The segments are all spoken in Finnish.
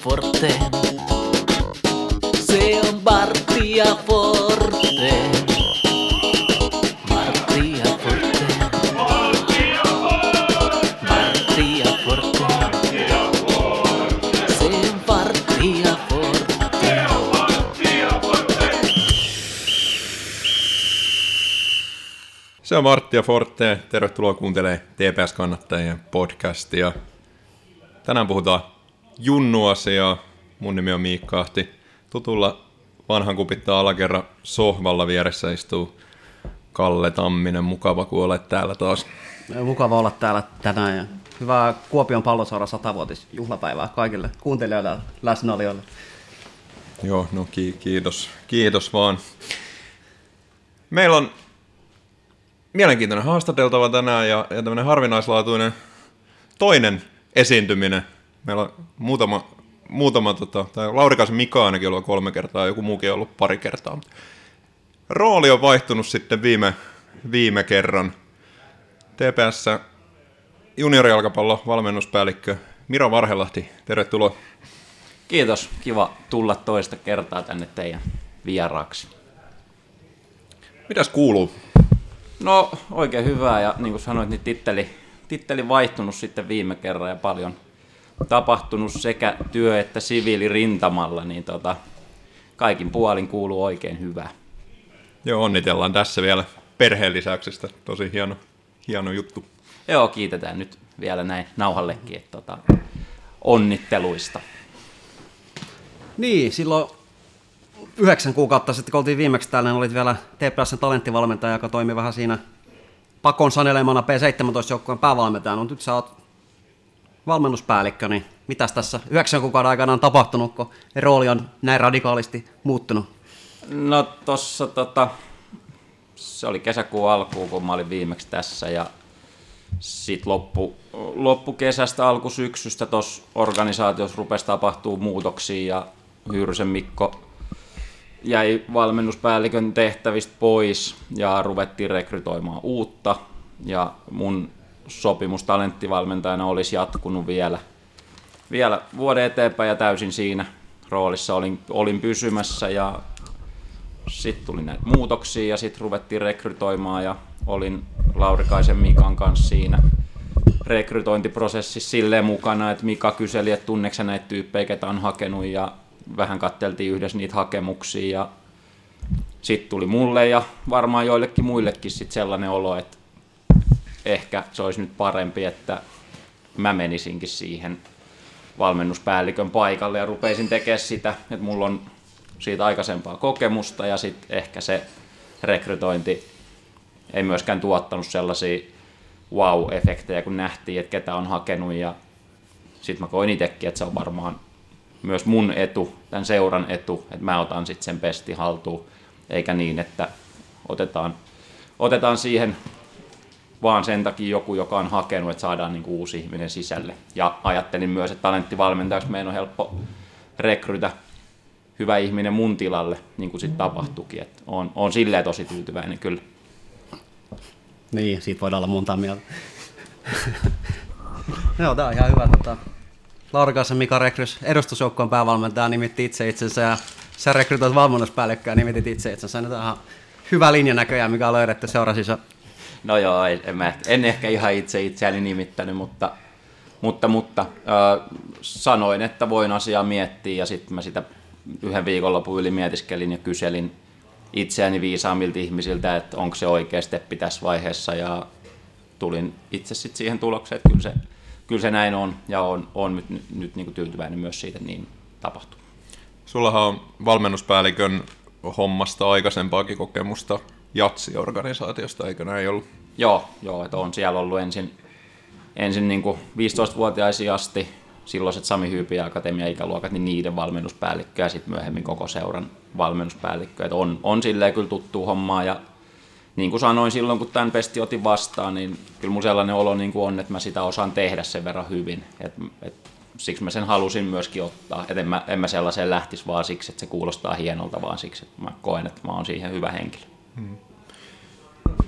Forte. Se on Bartia Forte. Bartia Forte. Bartia Forte. Se on Bartia Forte. Se on Martti ja Forte. Tervetuloa kuuntelemaan TPS-kannattajien podcastia. Tänään puhutaan junnuasiaa. Mun nimi on Miikka Ahti. Tutulla vanhan kupittaa alakerran sohvalla vieressä istuu Kalle Tamminen. Mukava kun olet täällä taas. Mukava olla täällä tänään ja hyvää Kuopion palloseura 100-vuotis juhlapäivää kaikille kuuntelijoille ja läsnäolijoille. Joo, no ki- kiitos. Kiitos vaan. Meillä on mielenkiintoinen haastateltava tänään ja, ja tämmöinen harvinaislaatuinen toinen esiintyminen. Meillä on muutama, muutama tota, tai Laurikaisen Mika ainakin ollut kolme kertaa, joku muukin on ollut pari kertaa. Rooli on vaihtunut sitten viime, viime kerran. TPS juniorijalkapallo valmennuspäällikkö Miro Varhelahti, tervetuloa. Kiitos, kiva tulla toista kertaa tänne teidän vieraaksi. Mitäs kuuluu? No oikein hyvää ja niin kuin sanoit, niin titteli, titteli vaihtunut sitten viime kerran ja paljon tapahtunut sekä työ- että siviilirintamalla, niin tota, kaikin puolin kuuluu oikein hyvää. Joo, onnitellaan tässä vielä perheen lisäyksestä. Tosi hieno, hieno juttu. Joo, kiitetään nyt vielä näin nauhallekin, että tota, onnitteluista. Niin, silloin yhdeksän kuukautta sitten, kun oltiin viimeksi täällä, niin olit vielä TPSn talenttivalmentaja, joka toimi vähän siinä pakon sanelemana P17-joukkueen päävalmentajana. No, nyt sä oot valmennuspäällikkö, niin mitäs tässä yhdeksän kuukauden aikana on tapahtunut, kun rooli on näin radikaalisti muuttunut? No tossa tota, se oli kesäkuun alkuun, kun mä olin viimeksi tässä ja sitten loppu, loppukesästä, alkusyksystä tuossa organisaatiossa rupesi tapahtuu muutoksia ja Hyyrysen Mikko jäi valmennuspäällikön tehtävistä pois ja ruvettiin rekrytoimaan uutta ja mun sopimus talenttivalmentajana olisi jatkunut vielä, vielä vuoden eteenpäin ja täysin siinä roolissa olin, olin pysymässä. Ja sitten tuli näitä muutoksia ja sitten ruvettiin rekrytoimaan ja olin Laurikaisen Mikan kanssa siinä rekrytointiprosessissa silleen mukana, että Mika kyseli, että tunneeko näitä tyyppejä, ketä on hakenut ja vähän katteltiin yhdessä niitä hakemuksia. Ja sitten tuli mulle ja varmaan joillekin muillekin sit sellainen olo, että ehkä se olisi nyt parempi, että mä menisinkin siihen valmennuspäällikön paikalle ja rupeisin tekemään sitä, että mulla on siitä aikaisempaa kokemusta ja sitten ehkä se rekrytointi ei myöskään tuottanut sellaisia wow-efektejä, kun nähtiin, että ketä on hakenut. Ja sitten mä koin itsekin, että se on varmaan myös mun etu, tämän seuran etu, että mä otan sitten sen pesti haltuun, eikä niin, että otetaan, otetaan siihen vaan sen takia joku, joka on hakenut, että saadaan niin uusi ihminen sisälle. Ja ajattelin myös, että talenttivalmentajaksi meidän on helppo rekrytä hyvä ihminen mun tilalle, niin kuin sitten tapahtuikin. Että on, on silleen tosi tyytyväinen kyllä. Niin, siitä voidaan olla monta mieltä. Joo, tää on ihan hyvä. Tota, Laurikaisen Mika rekrys edustusjoukkoon päävalmentaja nimitti itse itsensä ja sä rekrytoit valmennuspäällikköä nimitit itse itsensä. Nyt on ihan hyvä linja näköjään, mikä on löydetty seurasissa. No joo, en, mä, en ehkä ihan itse itseäni nimittänyt, mutta, mutta, mutta äh, sanoin, että voin asiaa miettiä ja sitten mä sitä yhden viikonlopun yli mietiskelin ja kyselin itseäni viisaamilta ihmisiltä, että onko se oikea steppi tässä vaiheessa ja tulin itse sitten siihen tulokseen, että kyllä se, kyllä se näin on ja on, on nyt, nyt, nyt niin tyytyväinen myös siitä, niin tapahtuu. Sullahan on valmennuspäällikön hommasta aikaisempaakin kokemusta Jatsi-organisaatiosta, eikö näin ollut? Joo, joo että on siellä ollut ensin, ensin niin kuin 15-vuotiaisiin asti silloiset Sami Hyypi ja Akatemia ikäluokat, niin niiden valmennuspäällikkö ja sitten myöhemmin koko seuran valmennuspäällikkö. Et on, on silleen kyllä tuttu hommaa ja niin kuin sanoin silloin, kun tämän pesti otin vastaan, niin kyllä mun sellainen olo niin kuin on, että mä sitä osaan tehdä sen verran hyvin. Et, et, siksi mä sen halusin myöskin ottaa. Et en, mä, en mä sellaiseen lähtisi vaan siksi, että se kuulostaa hienolta, vaan siksi, että mä koen, että mä oon siihen hyvä henkilö.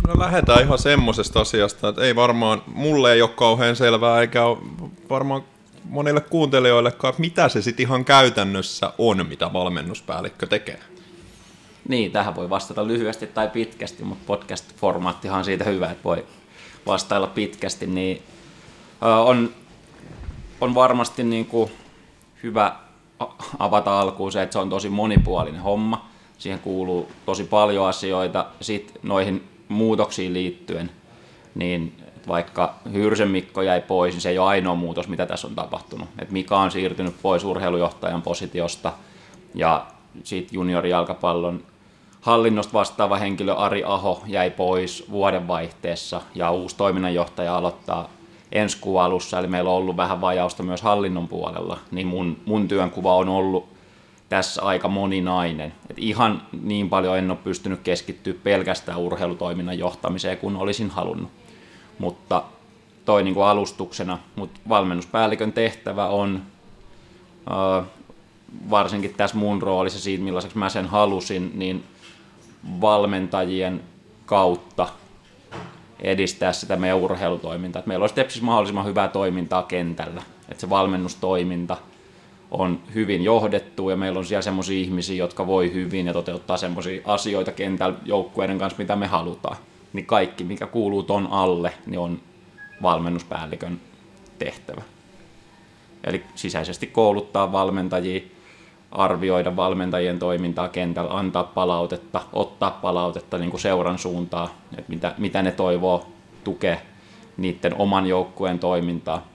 No lähdetään ihan semmoisesta asiasta, että ei varmaan, mulle ei ole kauhean selvää, eikä ole varmaan monille kuuntelijoille, mitä se sitten ihan käytännössä on, mitä valmennuspäällikkö tekee? Niin, tähän voi vastata lyhyesti tai pitkästi, mutta podcast-formaattihan on siitä hyvä, että voi vastailla pitkästi, niin on, on varmasti niin kuin hyvä avata alkuun se, että se on tosi monipuolinen homma. Siihen kuuluu tosi paljon asioita. Sitten noihin muutoksiin liittyen, niin vaikka Hyrsen Mikko jäi pois, niin se ei ole ainoa muutos, mitä tässä on tapahtunut. Et Mika on siirtynyt pois urheilujohtajan positiosta ja sitten juniorijalkapallon hallinnosta vastaava henkilö Ari Aho jäi pois vuodenvaihteessa ja uusi toiminnanjohtaja aloittaa ensi kuun alussa, eli meillä on ollut vähän vajausta myös hallinnon puolella, niin mun, mun työnkuva on ollut tässä aika moninainen. Et ihan niin paljon en ole pystynyt keskittyä pelkästään urheilutoiminnan johtamiseen, kun olisin halunnut. Mutta toi niin kuin alustuksena, mutta valmennuspäällikön tehtävä on varsinkin tässä mun roolissa siitä, millaiseksi mä sen halusin, niin valmentajien kautta edistää sitä meidän urheilutoimintaa. Että meillä olisi Tepsis mahdollisimman hyvää toimintaa kentällä. Että se valmennustoiminta on hyvin johdettu ja meillä on siellä semmoisia ihmisiä, jotka voi hyvin ja toteuttaa semmoisia asioita kentällä joukkueiden kanssa, mitä me halutaan. Niin kaikki, mikä kuuluu ton alle, niin on valmennuspäällikön tehtävä. Eli sisäisesti kouluttaa valmentajia, arvioida valmentajien toimintaa kentällä, antaa palautetta, ottaa palautetta niin kuin seuran suuntaan, että mitä, mitä ne toivoo tukea niiden oman joukkueen toimintaa.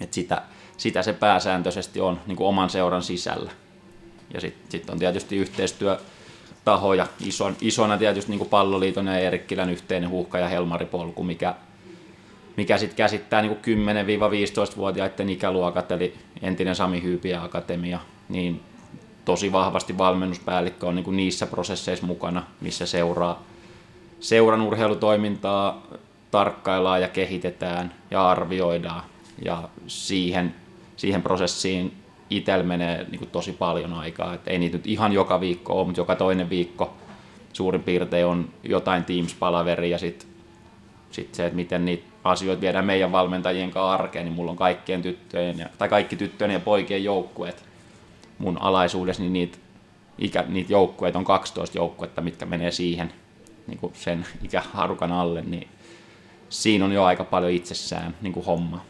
Että sitä, sitä se pääsääntöisesti on niin kuin oman seuran sisällä. Ja sitten sit on tietysti yhteistyö tahoja, ison, isona tietysti niin kuin Palloliiton ja Erikkilän yhteinen huuhka- ja helmaripolku, mikä, mikä sitten käsittää niin 10-15-vuotiaiden ikäluokat, eli entinen Sami Hyypiä Akatemia, niin tosi vahvasti valmennuspäällikkö on niin kuin niissä prosesseissa mukana, missä seuraa seuran urheilutoimintaa tarkkaillaan ja kehitetään ja arvioidaan. Ja siihen, siihen prosessiin itsellä menee niin kuin tosi paljon aikaa. Et ei niitä nyt ihan joka viikko ole, mutta joka toinen viikko suurin piirtein on jotain Teams-palaveria ja sitten sit se, että miten niitä asioita viedään meidän valmentajien kanssa arkeen, niin mulla on kaikkien tyttöjen, tai kaikki tyttöjen ja poikien joukkueet mun alaisuudessa, niin niitä, ikä, niitä joukkueita on 12 joukkuetta, mitkä menee siihen niin kuin sen ikäharukan alle, niin siinä on jo aika paljon itsessään niin kuin homma.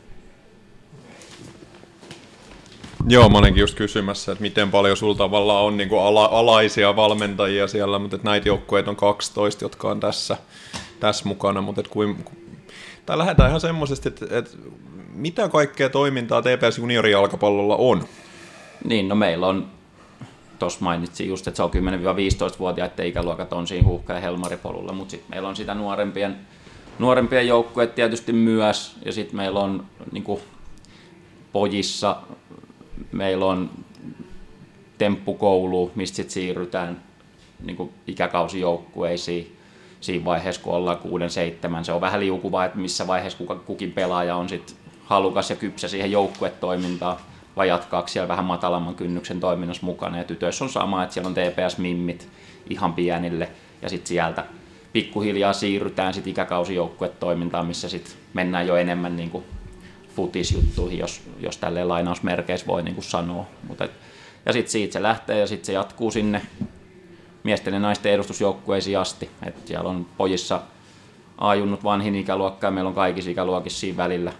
Joo, mä olinkin just kysymässä, että miten paljon sulla tavallaan on niin ala, alaisia valmentajia siellä, mutta että näitä joukkueita on 12, jotka on tässä, tässä mukana, mutta että kuin, tai lähdetään ihan semmoisesti, että, että mitä kaikkea toimintaa TPS juniorijalkapallolla on? Niin, no meillä on, tuossa mainitsin just, että se on 10-15-vuotiaiden ikäluokat on siinä huuhka- ja helmaripolulla, mutta sitten meillä on sitä nuorempien, nuorempien joukkueet tietysti myös, ja sitten meillä on niin kuin, pojissa, meillä on temppukoulu, mistä sitten siirrytään niin ikäkausijoukkueisiin siinä vaiheessa, kun ollaan 6-7. Se on vähän liukuvaa, että missä vaiheessa kuka, kukin pelaaja on sitten halukas ja kypsä siihen joukkuetoimintaan vai jatkaako siellä vähän matalamman kynnyksen toiminnassa mukana. Ja tytöissä on sama, että siellä on TPS-mimmit ihan pienille ja sitten sieltä pikkuhiljaa siirrytään sitten ikäkausijoukkuetoimintaan, missä sitten mennään jo enemmän niin kuin futisjuttuihin, jos, jos tälleen lainausmerkeissä voi niin kuin sanoa. Mutta et, ja sitten siitä se lähtee ja sitten se jatkuu sinne miesten ja naisten edustusjoukkueisiin asti. Et siellä on pojissa ajunnut vanhin ikäluokka ja meillä on kaikissa ikäluokissa siinä välillä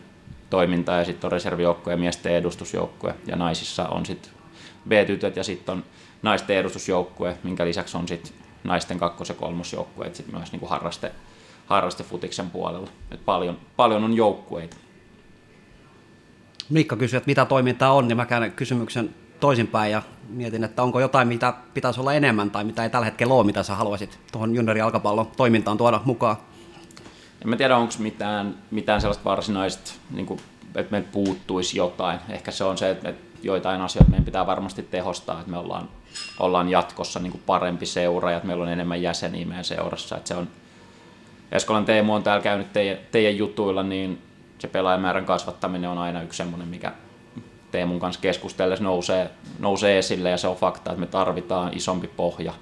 toimintaa ja sitten on reservijoukkue ja miesten edustusjoukkue ja naisissa on sitten B-tytöt ja sitten on naisten edustusjoukkue, minkä lisäksi on sitten naisten kakkos- ja kolmosjoukkueet sitten myös niin kuin harraste, harrastefutiksen puolella. Et paljon, paljon on joukkueita. Mikka kysyi, että mitä toimintaa on, niin mä käyn kysymyksen toisinpäin ja mietin, että onko jotain, mitä pitäisi olla enemmän tai mitä ei tällä hetkellä ole, mitä sä haluaisit tuohon juniorijalkapallon toimintaan tuoda mukaan. En mä tiedä, onko mitään, mitään sellaista varsinaista, niin kuin, että meiltä puuttuisi jotain. Ehkä se on se, että joitain asioita meidän pitää varmasti tehostaa, että me ollaan, ollaan jatkossa niin kuin parempi seura ja että meillä on enemmän jäseniä meidän seurassa. Että se on, Eskolan Teemu on täällä käynyt teidän, teidän jutuilla, niin se pelaajamäärän kasvattaminen on aina yksi semmoinen, mikä Teemun kanssa keskustellessa nousee, nousee esille ja se on fakta, että me tarvitaan isompi pohja.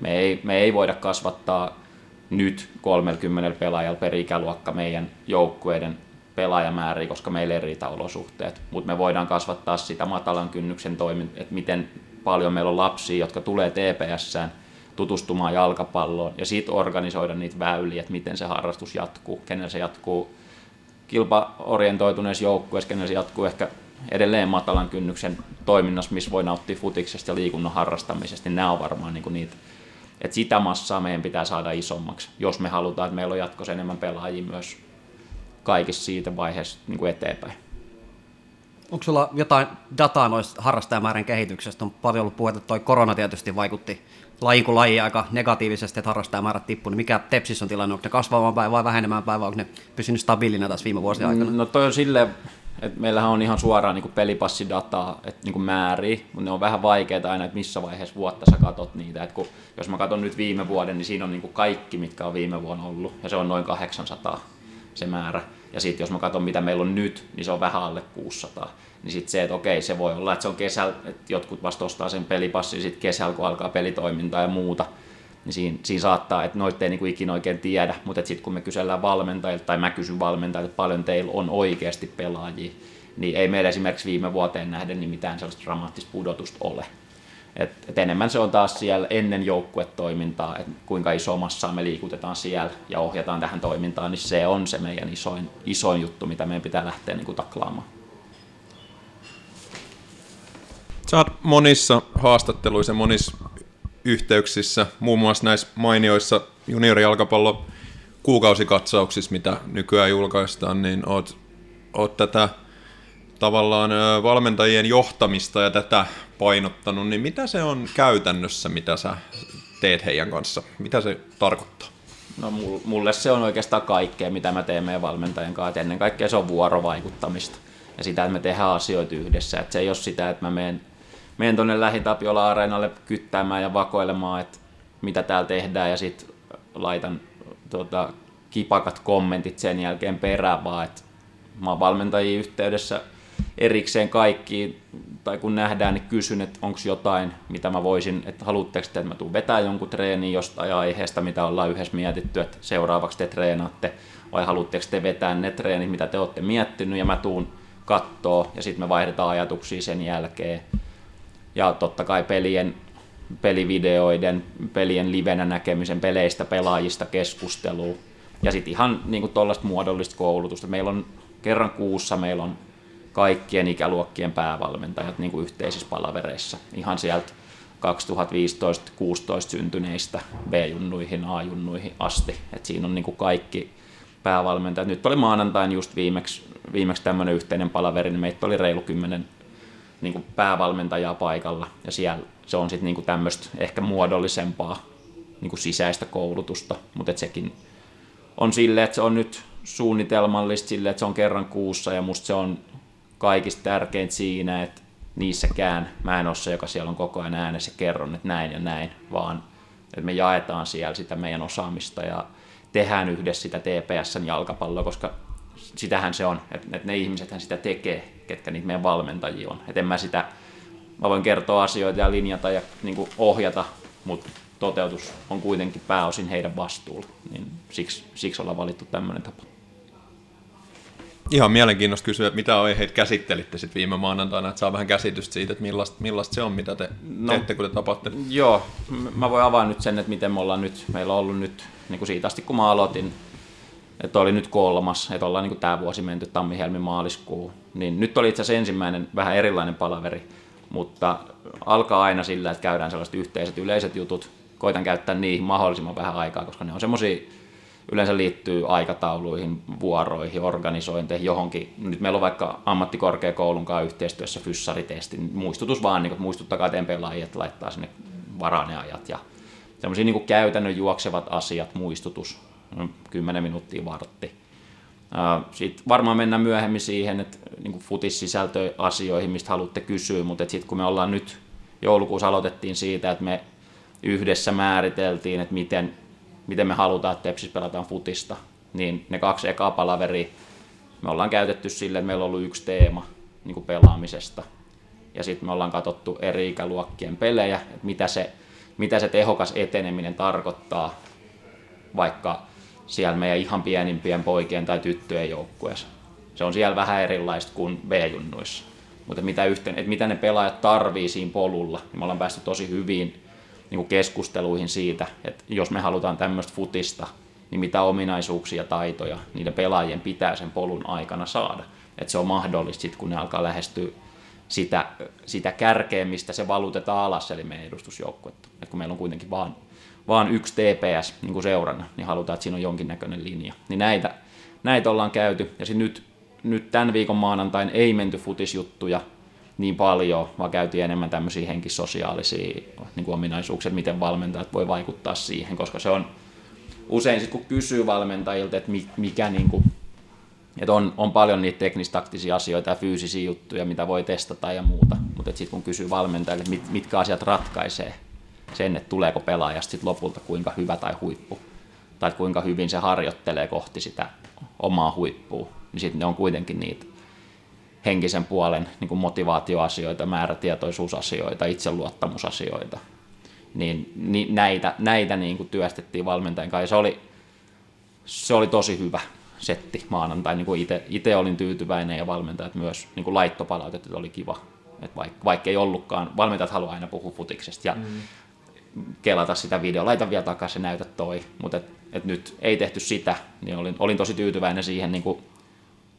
Me ei, me ei voida kasvattaa nyt 30 pelaajalla per ikäluokka meidän joukkueiden pelaajamääriä, koska meillä ei riitä olosuhteet. Mutta me voidaan kasvattaa sitä matalan kynnyksen toimintaa, että miten paljon meillä on lapsia, jotka tulee TPSään tutustumaan jalkapalloon ja sitten organisoida niitä väyliä, että miten se harrastus jatkuu, kenellä se jatkuu kilpaorientoituneessa joukkueessa, kenellä se jatkuu ehkä edelleen matalan kynnyksen toiminnassa, missä voi nauttia futiksesta ja liikunnan harrastamisesta, niin nämä on varmaan niin kuin niitä, että sitä massaa meidän pitää saada isommaksi, jos me halutaan, että meillä on jatkossa enemmän pelaajia myös kaikissa siitä vaiheessa niin kuin eteenpäin. Onko sulla jotain dataa noista harrastajamäärän kehityksestä? On paljon ollut puhetta, että toi korona tietysti vaikutti laji kuin laji aika negatiivisesti, että harrastajamäärät tippuivat. Mikä Tepsis on tilanne? Onko ne kasvamaan päin vai vähenemään päin vai onko ne pysynyt stabiilina tässä viime vuosien aikana? No toi on silleen, että meillähän on ihan suoraan niin pelipassidataa, että niin määriä, mutta ne on vähän vaikeita aina, että missä vaiheessa vuotta sä katot niitä. Et kun, jos mä katson nyt viime vuoden, niin siinä on niin kaikki, mitkä on viime vuonna ollut, ja se on noin 800 se määrä. Ja sitten jos mä katson, mitä meillä on nyt, niin se on vähän alle 600. Niin sitten se, että okei, se voi olla, että se on kesällä, että jotkut vasta ostaa sen pelipassin sitten kesällä, kun alkaa pelitoiminta ja muuta. Niin siinä, siinä saattaa, että noita ei niinku ikinä oikein tiedä, mutta sitten kun me kysellään valmentajilta, tai mä kysyn valmentajilta, että paljon teillä on oikeasti pelaajia, niin ei meillä esimerkiksi viime vuoteen nähden niin mitään sellaista dramaattista pudotusta ole. Et, et enemmän se on taas siellä ennen joukkuetoimintaa, että kuinka iso me liikutetaan siellä ja ohjataan tähän toimintaan, niin se on se meidän isoin, isoin juttu, mitä meidän pitää lähteä niin kuin taklaamaan. Sä oot monissa haastatteluissa monissa yhteyksissä, muun muassa näissä mainioissa juniorijalkapallo kuukausikatsauksissa, mitä nykyään julkaistaan, niin oot, oot tätä tavallaan valmentajien johtamista ja tätä painottanut, niin mitä se on käytännössä, mitä sä teet heidän kanssa? Mitä se tarkoittaa? No mulle se on oikeastaan kaikkea, mitä mä teen meidän valmentajien kanssa. ennen kaikkea se on vuorovaikuttamista ja sitä, että me tehdään asioita yhdessä. Että se ei ole sitä, että mä menen, menen tuonne lähitapiola-areenalle kyttäämään ja vakoilemaan, että mitä täällä tehdään ja sitten laitan tuota, kipakat kommentit sen jälkeen perään, vaan että mä oon valmentajien yhteydessä erikseen kaikki, tai kun nähdään, niin kysyn, että onko jotain, mitä mä voisin, että haluatteko te, että mä tuun vetää jonkun treenin jostain aiheesta, mitä ollaan yhdessä mietitty, että seuraavaksi te treenaatte, vai haluatteko te vetää ne treenit, mitä te olette miettinyt, ja mä tuun kattoo, ja sitten me vaihdetaan ajatuksia sen jälkeen. Ja totta kai pelien, pelivideoiden, pelien livenä näkemisen, peleistä, pelaajista keskustelua. Ja sitten ihan niin tuollaista muodollista koulutusta. Meillä on kerran kuussa meillä on kaikkien ikäluokkien päävalmentajat niin kuin yhteisissä palavereissa. Ihan sieltä 2015-16 syntyneistä B-junnuihin, A-junnuihin asti. Et siinä on niin kuin kaikki päävalmentajat. Nyt oli maanantain just viimeksi, viimeksi tämmöinen yhteinen palaveri, niin meitä oli reilu kymmenen niin kuin päävalmentajaa paikalla. Ja siellä se on sitten niin tämmöistä ehkä muodollisempaa niin kuin sisäistä koulutusta, mutta sekin on silleen, että se on nyt suunnitelmallista silleen, että se on kerran kuussa. Ja musta se on kaikista tärkeintä siinä, että niissäkään mä en ole se, joka siellä on koko ajan äänessä kerron, että näin ja näin, vaan että me jaetaan siellä sitä meidän osaamista ja tehdään yhdessä sitä TPSn jalkapalloa, koska sitähän se on, että ne ihmisethän sitä tekee, ketkä niitä meidän valmentajia on. Että en mä sitä, mä voin kertoa asioita ja linjata ja niin ohjata, mutta toteutus on kuitenkin pääosin heidän vastuulla, niin siksi, siksi ollaan valittu tämmöinen tapa. Ihan mielenkiintoista kysyä, että mitä aiheita käsittelitte sitten viime maanantaina, että saa vähän käsitystä siitä, että millaista, millaista se on, mitä te no, teette, kun te tapaatte. Joo, mä voin avaa nyt sen, että miten me ollaan nyt, meillä on ollut nyt, niin kuin siitä asti kun mä aloitin, että oli nyt kolmas, että ollaan niin tämä vuosi menty tammi helmi maaliskuu, niin nyt oli itse asiassa ensimmäinen vähän erilainen palaveri, mutta alkaa aina sillä, että käydään sellaiset yhteiset yleiset jutut, koitan käyttää niihin mahdollisimman vähän aikaa, koska ne on semmoisia yleensä liittyy aikatauluihin, vuoroihin, organisointeihin, johonkin. Nyt meillä on vaikka ammattikorkeakoulun kanssa yhteistyössä fyssaritesti, niin muistutus vaan, niin muistuttakaa pelaajia, että laittaa sinne varaan ne ajat ja semmoisia niin käytännön juoksevat asiat, muistutus, 10 minuuttia vartti. Sitten varmaan mennään myöhemmin siihen, että niin futissisältöasioihin, mistä haluatte kysyä, mutta sitten kun me ollaan nyt joulukuussa aloitettiin siitä, että me yhdessä määriteltiin, että miten miten me halutaan, että Tepsis pelataan futista, niin ne kaksi ekaa palaveria me ollaan käytetty sille, että meillä on ollut yksi teema niin kuin pelaamisesta. Ja sitten me ollaan katsottu eri ikäluokkien pelejä, että mitä se, mitä se tehokas eteneminen tarkoittaa vaikka siellä meidän ihan pienimpien poikien tai tyttöjen joukkueessa. Se on siellä vähän erilaista kuin B-junnuissa. Mutta mitä, yhteen, että mitä ne pelaajat tarvii siinä polulla, niin me ollaan päästy tosi hyviin niin kuin keskusteluihin siitä, että jos me halutaan tämmöistä futista, niin mitä ominaisuuksia ja taitoja niiden pelaajien pitää sen polun aikana saada. Että se on mahdollista sitten, kun ne alkaa lähestyä sitä, sitä kärkeä, mistä se valutetaan alas, eli meidän edustusjoukkuetta. Et kun meillä on kuitenkin vaan, vaan yksi TPS niin kuin seurana, niin halutaan, että siinä on jonkinnäköinen linja. Niin näitä, näitä ollaan käyty, ja nyt, nyt tämän viikon maanantain ei menty futisjuttuja niin paljon, vaan käytiin enemmän tämmöisiä henkisosiaalisia niin kuin ominaisuuksia, että miten valmentajat voi vaikuttaa siihen, koska se on usein sitten kun kysyy valmentajilta, että mikä niin kuin, että on, on paljon niitä teknistaktisia asioita ja fyysisiä juttuja, mitä voi testata ja muuta, mutta sitten kun kysyy valmentajille, mit, mitkä asiat ratkaisee sen, että tuleeko pelaajasta sit lopulta kuinka hyvä tai huippu, tai kuinka hyvin se harjoittelee kohti sitä omaa huippua, niin sitten ne on kuitenkin niitä henkisen puolen niin kuin motivaatioasioita, määrätietoisuusasioita, itseluottamusasioita. Niin, niin näitä, näitä niin kuin työstettiin valmentajan kanssa. Se oli, se oli tosi hyvä setti maanantai. Niin itse olin tyytyväinen ja valmentajat myös niin kuin laittopalautet, että oli kiva. Että vaikka, vaikka ei ollutkaan, valmentajat haluaa aina puhua futiksesta ja mm. Kelata sitä videoa, laita vielä takaisin näytä toi. Mutta et, et nyt ei tehty sitä, niin olin, olin tosi tyytyväinen siihen niin kuin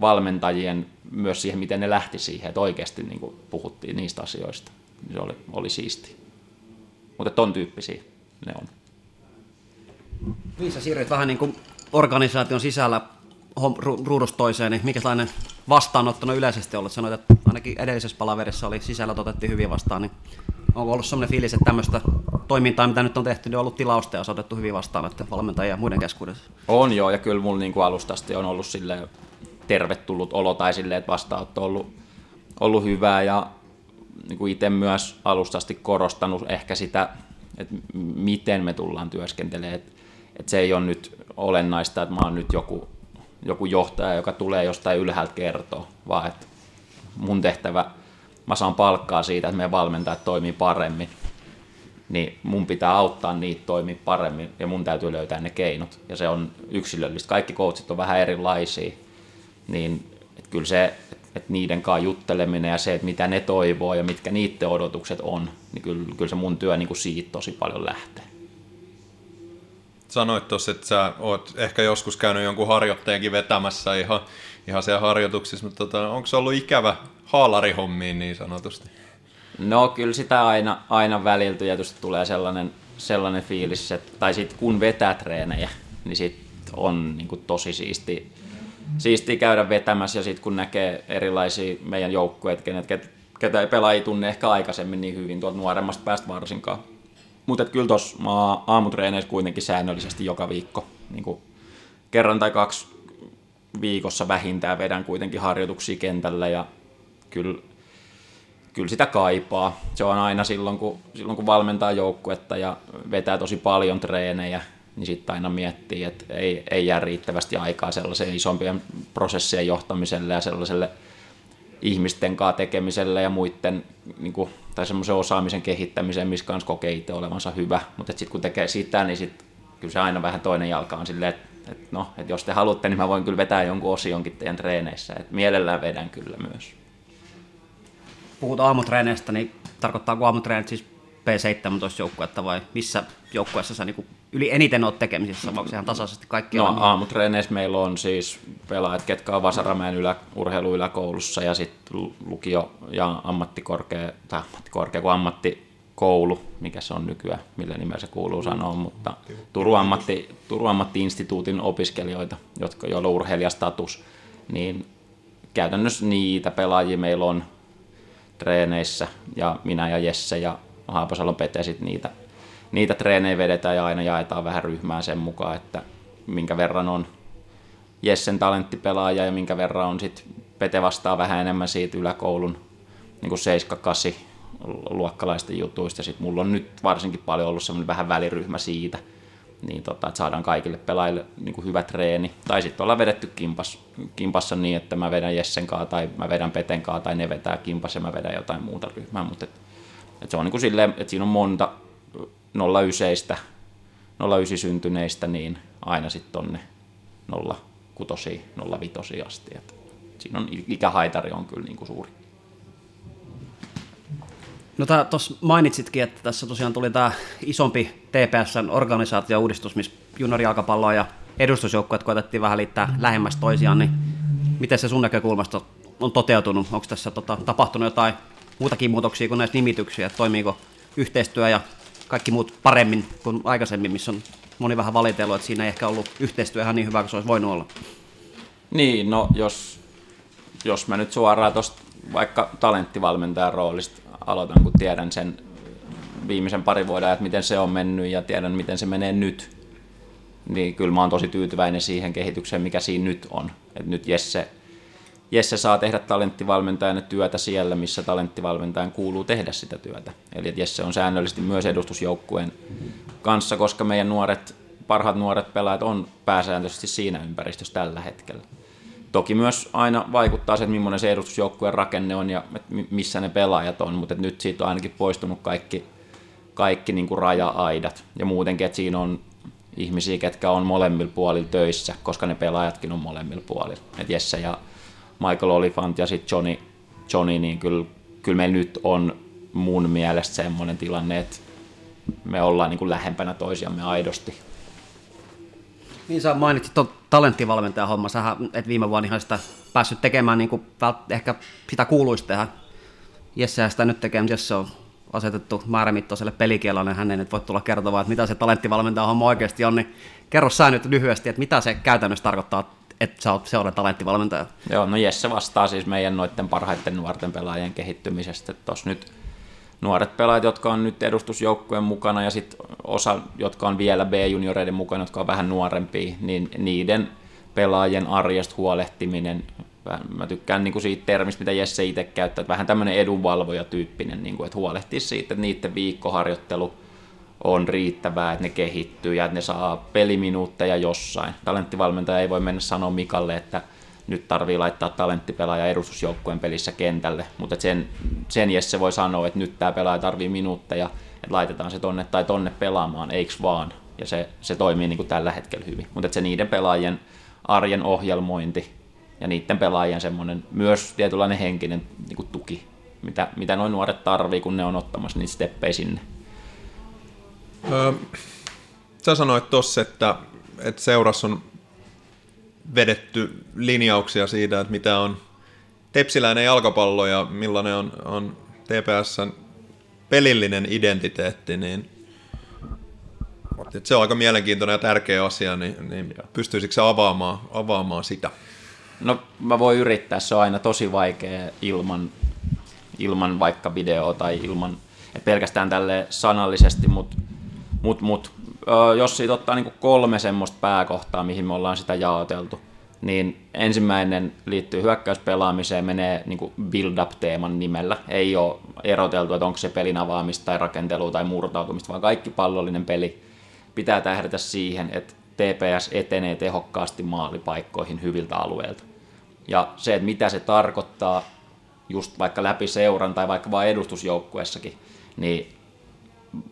valmentajien myös siihen, miten ne lähti siihen, että oikeasti niin kuin puhuttiin niistä asioista. Se oli, oli siisti. Mutta ton tyyppisiä ne on. Missä siirryt vähän niin kuin organisaation sisällä ruudusta toiseen, niin mikälainen vastaanotto on yleisesti ollut? Sanoit, että ainakin edellisessä palaverissa oli sisällä otettiin hyvin vastaan, niin onko ollut sellainen fiilis, että tämmöistä toimintaa, mitä nyt on tehty, niin on ollut tilausta ja otettu hyvin vastaan että valmentajia ja muiden keskuudessa? On joo, ja kyllä mulla niin kuin alusta asti on ollut silleen tervetullut olo tai silleen, että vastaanotto on ollut, ollut hyvää ja niin kuin itse myös alusta asti korostanut ehkä sitä, että miten me tullaan työskentelemään. Että, että se ei ole nyt olennaista, että mä oon nyt joku, joku johtaja, joka tulee jostain ylhäältä kertoa, vaan että mun tehtävä, mä saan palkkaa siitä, että meidän valmentajat toimii paremmin, niin mun pitää auttaa niitä toimia paremmin ja mun täytyy löytää ne keinot. Ja se on yksilöllistä. Kaikki coachit on vähän erilaisia niin että kyllä se, että niiden kanssa jutteleminen ja se, että mitä ne toivoo ja mitkä niiden odotukset on, niin kyllä, kyllä se mun työ niin kuin siitä tosi paljon lähtee. Sanoit tuossa, että sä oot ehkä joskus käynyt jonkun harjoittajankin vetämässä ihan, ihan siellä harjoituksissa, mutta tota, onko se ollut ikävä haalarihommiin niin sanotusti? No kyllä sitä aina, aina välillä tietysti tulee sellainen, sellainen fiilis, että, tai sitten kun vetää treenejä, niin sit on niin kuin tosi siisti siistiä käydä vetämässä ja sitten kun näkee erilaisia meidän joukkueet, kenet, ket, ketä ei pelaa ei tunne ehkä aikaisemmin niin hyvin tuolta nuoremmasta päästä varsinkaan. Mutta kyllä tuossa aamutreeneissä kuitenkin säännöllisesti joka viikko niin kuin kerran tai kaksi viikossa vähintään vedän kuitenkin harjoituksia kentällä ja kyllä, kyllä sitä kaipaa. Se on aina silloin, kun, silloin kun valmentaa joukkuetta ja vetää tosi paljon treenejä, niin sitten aina miettii, että ei, ei jää riittävästi aikaa sellaiseen isompien prosessien johtamiselle ja sellaiselle ihmisten kanssa tekemiselle ja muiden niin kuin, tai semmoisen osaamisen kehittämiseen, missä kanssa kokee itse olevansa hyvä. Mutta sitten kun tekee sitä, niin sit, kyllä se aina vähän toinen jalka on silleen, että et no, et jos te haluatte, niin mä voin kyllä vetää jonkun osionkin teidän treeneissä. Et mielellään vedän kyllä myös. Puhut aamutreeneistä, niin tarkoittaako aamutreenit siis P17-joukkuetta vai missä joukkueessa sä niin yli eniten olet tekemisissä, vai onko ihan tasaisesti kaikki? No aamutreeneissä meillä on siis pelaajat, ketkä on Vasaramäen ylä, urheiluyläkoulussa ja sitten lukio ja ammattikorkea, tai ammattikorkea kuin ammattikoulu, mikä se on nykyään, millä nimellä se kuuluu sanoa, mutta Turun, ammatti, Turun ammattiinstituutin opiskelijoita, jotka, joilla on urheilijastatus, niin käytännössä niitä pelaajia meillä on treeneissä ja minä ja Jesse ja Haapasalon Pete sit niitä, niitä treenejä vedetään ja aina jaetaan vähän ryhmää sen mukaan, että minkä verran on Jessen talenttipelaaja ja minkä verran on sit Pete vastaa vähän enemmän siitä yläkoulun niin 7-8 luokkalaisten jutuista. Sitten mulla on nyt varsinkin paljon ollut semmoinen vähän väliryhmä siitä, niin tota, että saadaan kaikille pelaajille niin kuin hyvä treeni. Tai sitten ollaan vedetty kimpas, kimpassa niin, että mä vedän Jessen kanssa tai mä vedän Peten kanssa tai ne vetää kimpas ja mä vedän jotain muuta ryhmää. Mutta et se on niin kuin silleen, että siinä on monta 09, 09 syntyneistä, niin aina sitten tonne 06, 05 asti. Et siinä on ikähaitari on kyllä niin kuin suuri. No tuossa mainitsitkin, että tässä tosiaan tuli tämä isompi TPSn organisaatio-uudistus, missä juniorijalkapalloa ja edustusjoukkueet koetettiin vähän liittää lähemmäs toisiaan, niin miten se sun näkökulmasta on toteutunut? Onko tässä tota, tapahtunut jotain muutakin muutoksia kuin näissä nimityksiä, että toimiiko yhteistyö ja kaikki muut paremmin kuin aikaisemmin, missä on moni vähän valitellut, että siinä ei ehkä ollut yhteistyö ihan niin hyvä kuin se olisi voinut olla. Niin, no jos, jos mä nyt suoraan tuosta vaikka talenttivalmentajan roolista aloitan, kun tiedän sen viimeisen parin vuoden että miten se on mennyt ja tiedän, miten se menee nyt, niin kyllä mä oon tosi tyytyväinen siihen kehitykseen, mikä siinä nyt on. Et nyt Jesse, Jesse saa tehdä talenttivalmentajana työtä siellä, missä talenttivalmentajan kuuluu tehdä sitä työtä. Eli Jesse on säännöllisesti myös edustusjoukkueen kanssa, koska meidän nuoret, parhaat nuoret pelaajat on pääsääntöisesti siinä ympäristössä tällä hetkellä. Toki myös aina vaikuttaa se, että millainen se edustusjoukkueen rakenne on ja missä ne pelaajat on, mutta nyt siitä on ainakin poistunut kaikki, kaikki niin kuin raja-aidat. Ja muutenkin, että siinä on ihmisiä, ketkä on molemmilla puolilla töissä, koska ne pelaajatkin on molemmilla puolilla. Et Jesse ja Michael Olifant ja sitten Johnny, Johnny, niin kyllä, kyllä meillä nyt on mun mielestä semmoinen tilanne, että me ollaan niin kuin lähempänä toisiamme aidosti. Niin sä mainitsit tuon talenttivalmentajan homma, sä et viime vuonna ihan sitä päässyt tekemään, niin kuin, ehkä sitä kuuluisi tehdä. Jesse sitä nyt tekee, mutta Jesse on asetettu määrämittaiselle pelikielolle, niin hän ei nyt voi tulla kertomaan, että mitä se talenttivalmentajan homma oikeasti on, niin kerro sä nyt lyhyesti, että mitä se käytännössä tarkoittaa, että sä oot seuran talenttivalmentaja. Joo, no Jesse vastaa siis meidän noiden parhaiten nuorten pelaajien kehittymisestä. Tuossa nyt nuoret pelaajat, jotka on nyt edustusjoukkueen mukana ja sitten osa, jotka on vielä B-junioreiden mukana, jotka on vähän nuorempia, niin niiden pelaajien arjesta huolehtiminen, mä tykkään niin kuin siitä termistä, mitä Jesse itse käyttää, että vähän tämmöinen edunvalvoja-tyyppinen, niin kuin, että huolehtii siitä, että niiden viikkoharjoittelu on riittävää, että ne kehittyy ja että ne saa peliminuutteja jossain. Talenttivalmentaja ei voi mennä sanoa Mikalle, että nyt tarvii laittaa talenttipelaaja edustusjoukkueen pelissä kentälle, mutta sen, sen Jesse voi sanoa, että nyt tämä pelaaja tarvii minuutteja, että laitetaan se tonne tai tonne pelaamaan, eiks vaan, ja se, se toimii niin kuin tällä hetkellä hyvin. Mutta se niiden pelaajien arjen ohjelmointi ja niiden pelaajien semmoinen myös tietynlainen henkinen niin kuin tuki, mitä, mitä noin nuoret tarvii, kun ne on ottamassa niitä steppejä sinne. Öö, sä sanoit tossa, että, että seurassa on vedetty linjauksia siitä, että mitä on tepsiläinen jalkapallo ja millainen on, on TPSn pelillinen identiteetti, niin se on aika mielenkiintoinen ja tärkeä asia, niin, niin pystyisikö se avaamaan, avaamaan sitä? No mä voin yrittää, se on aina tosi vaikea ilman, ilman vaikka videoa tai ilman, pelkästään tälle sanallisesti, mutta mut, mut, jos siitä ottaa niin kolme semmoista pääkohtaa, mihin me ollaan sitä jaoteltu, niin ensimmäinen liittyy hyökkäyspelaamiseen, menee niin build-up-teeman nimellä. Ei ole eroteltu, että onko se pelin avaamista tai rakentelua tai murtautumista, vaan kaikki pallollinen peli pitää tähdätä siihen, että TPS etenee tehokkaasti maalipaikkoihin hyviltä alueilta. Ja se, että mitä se tarkoittaa just vaikka läpi seuran tai vaikka vain edustusjoukkuessakin, niin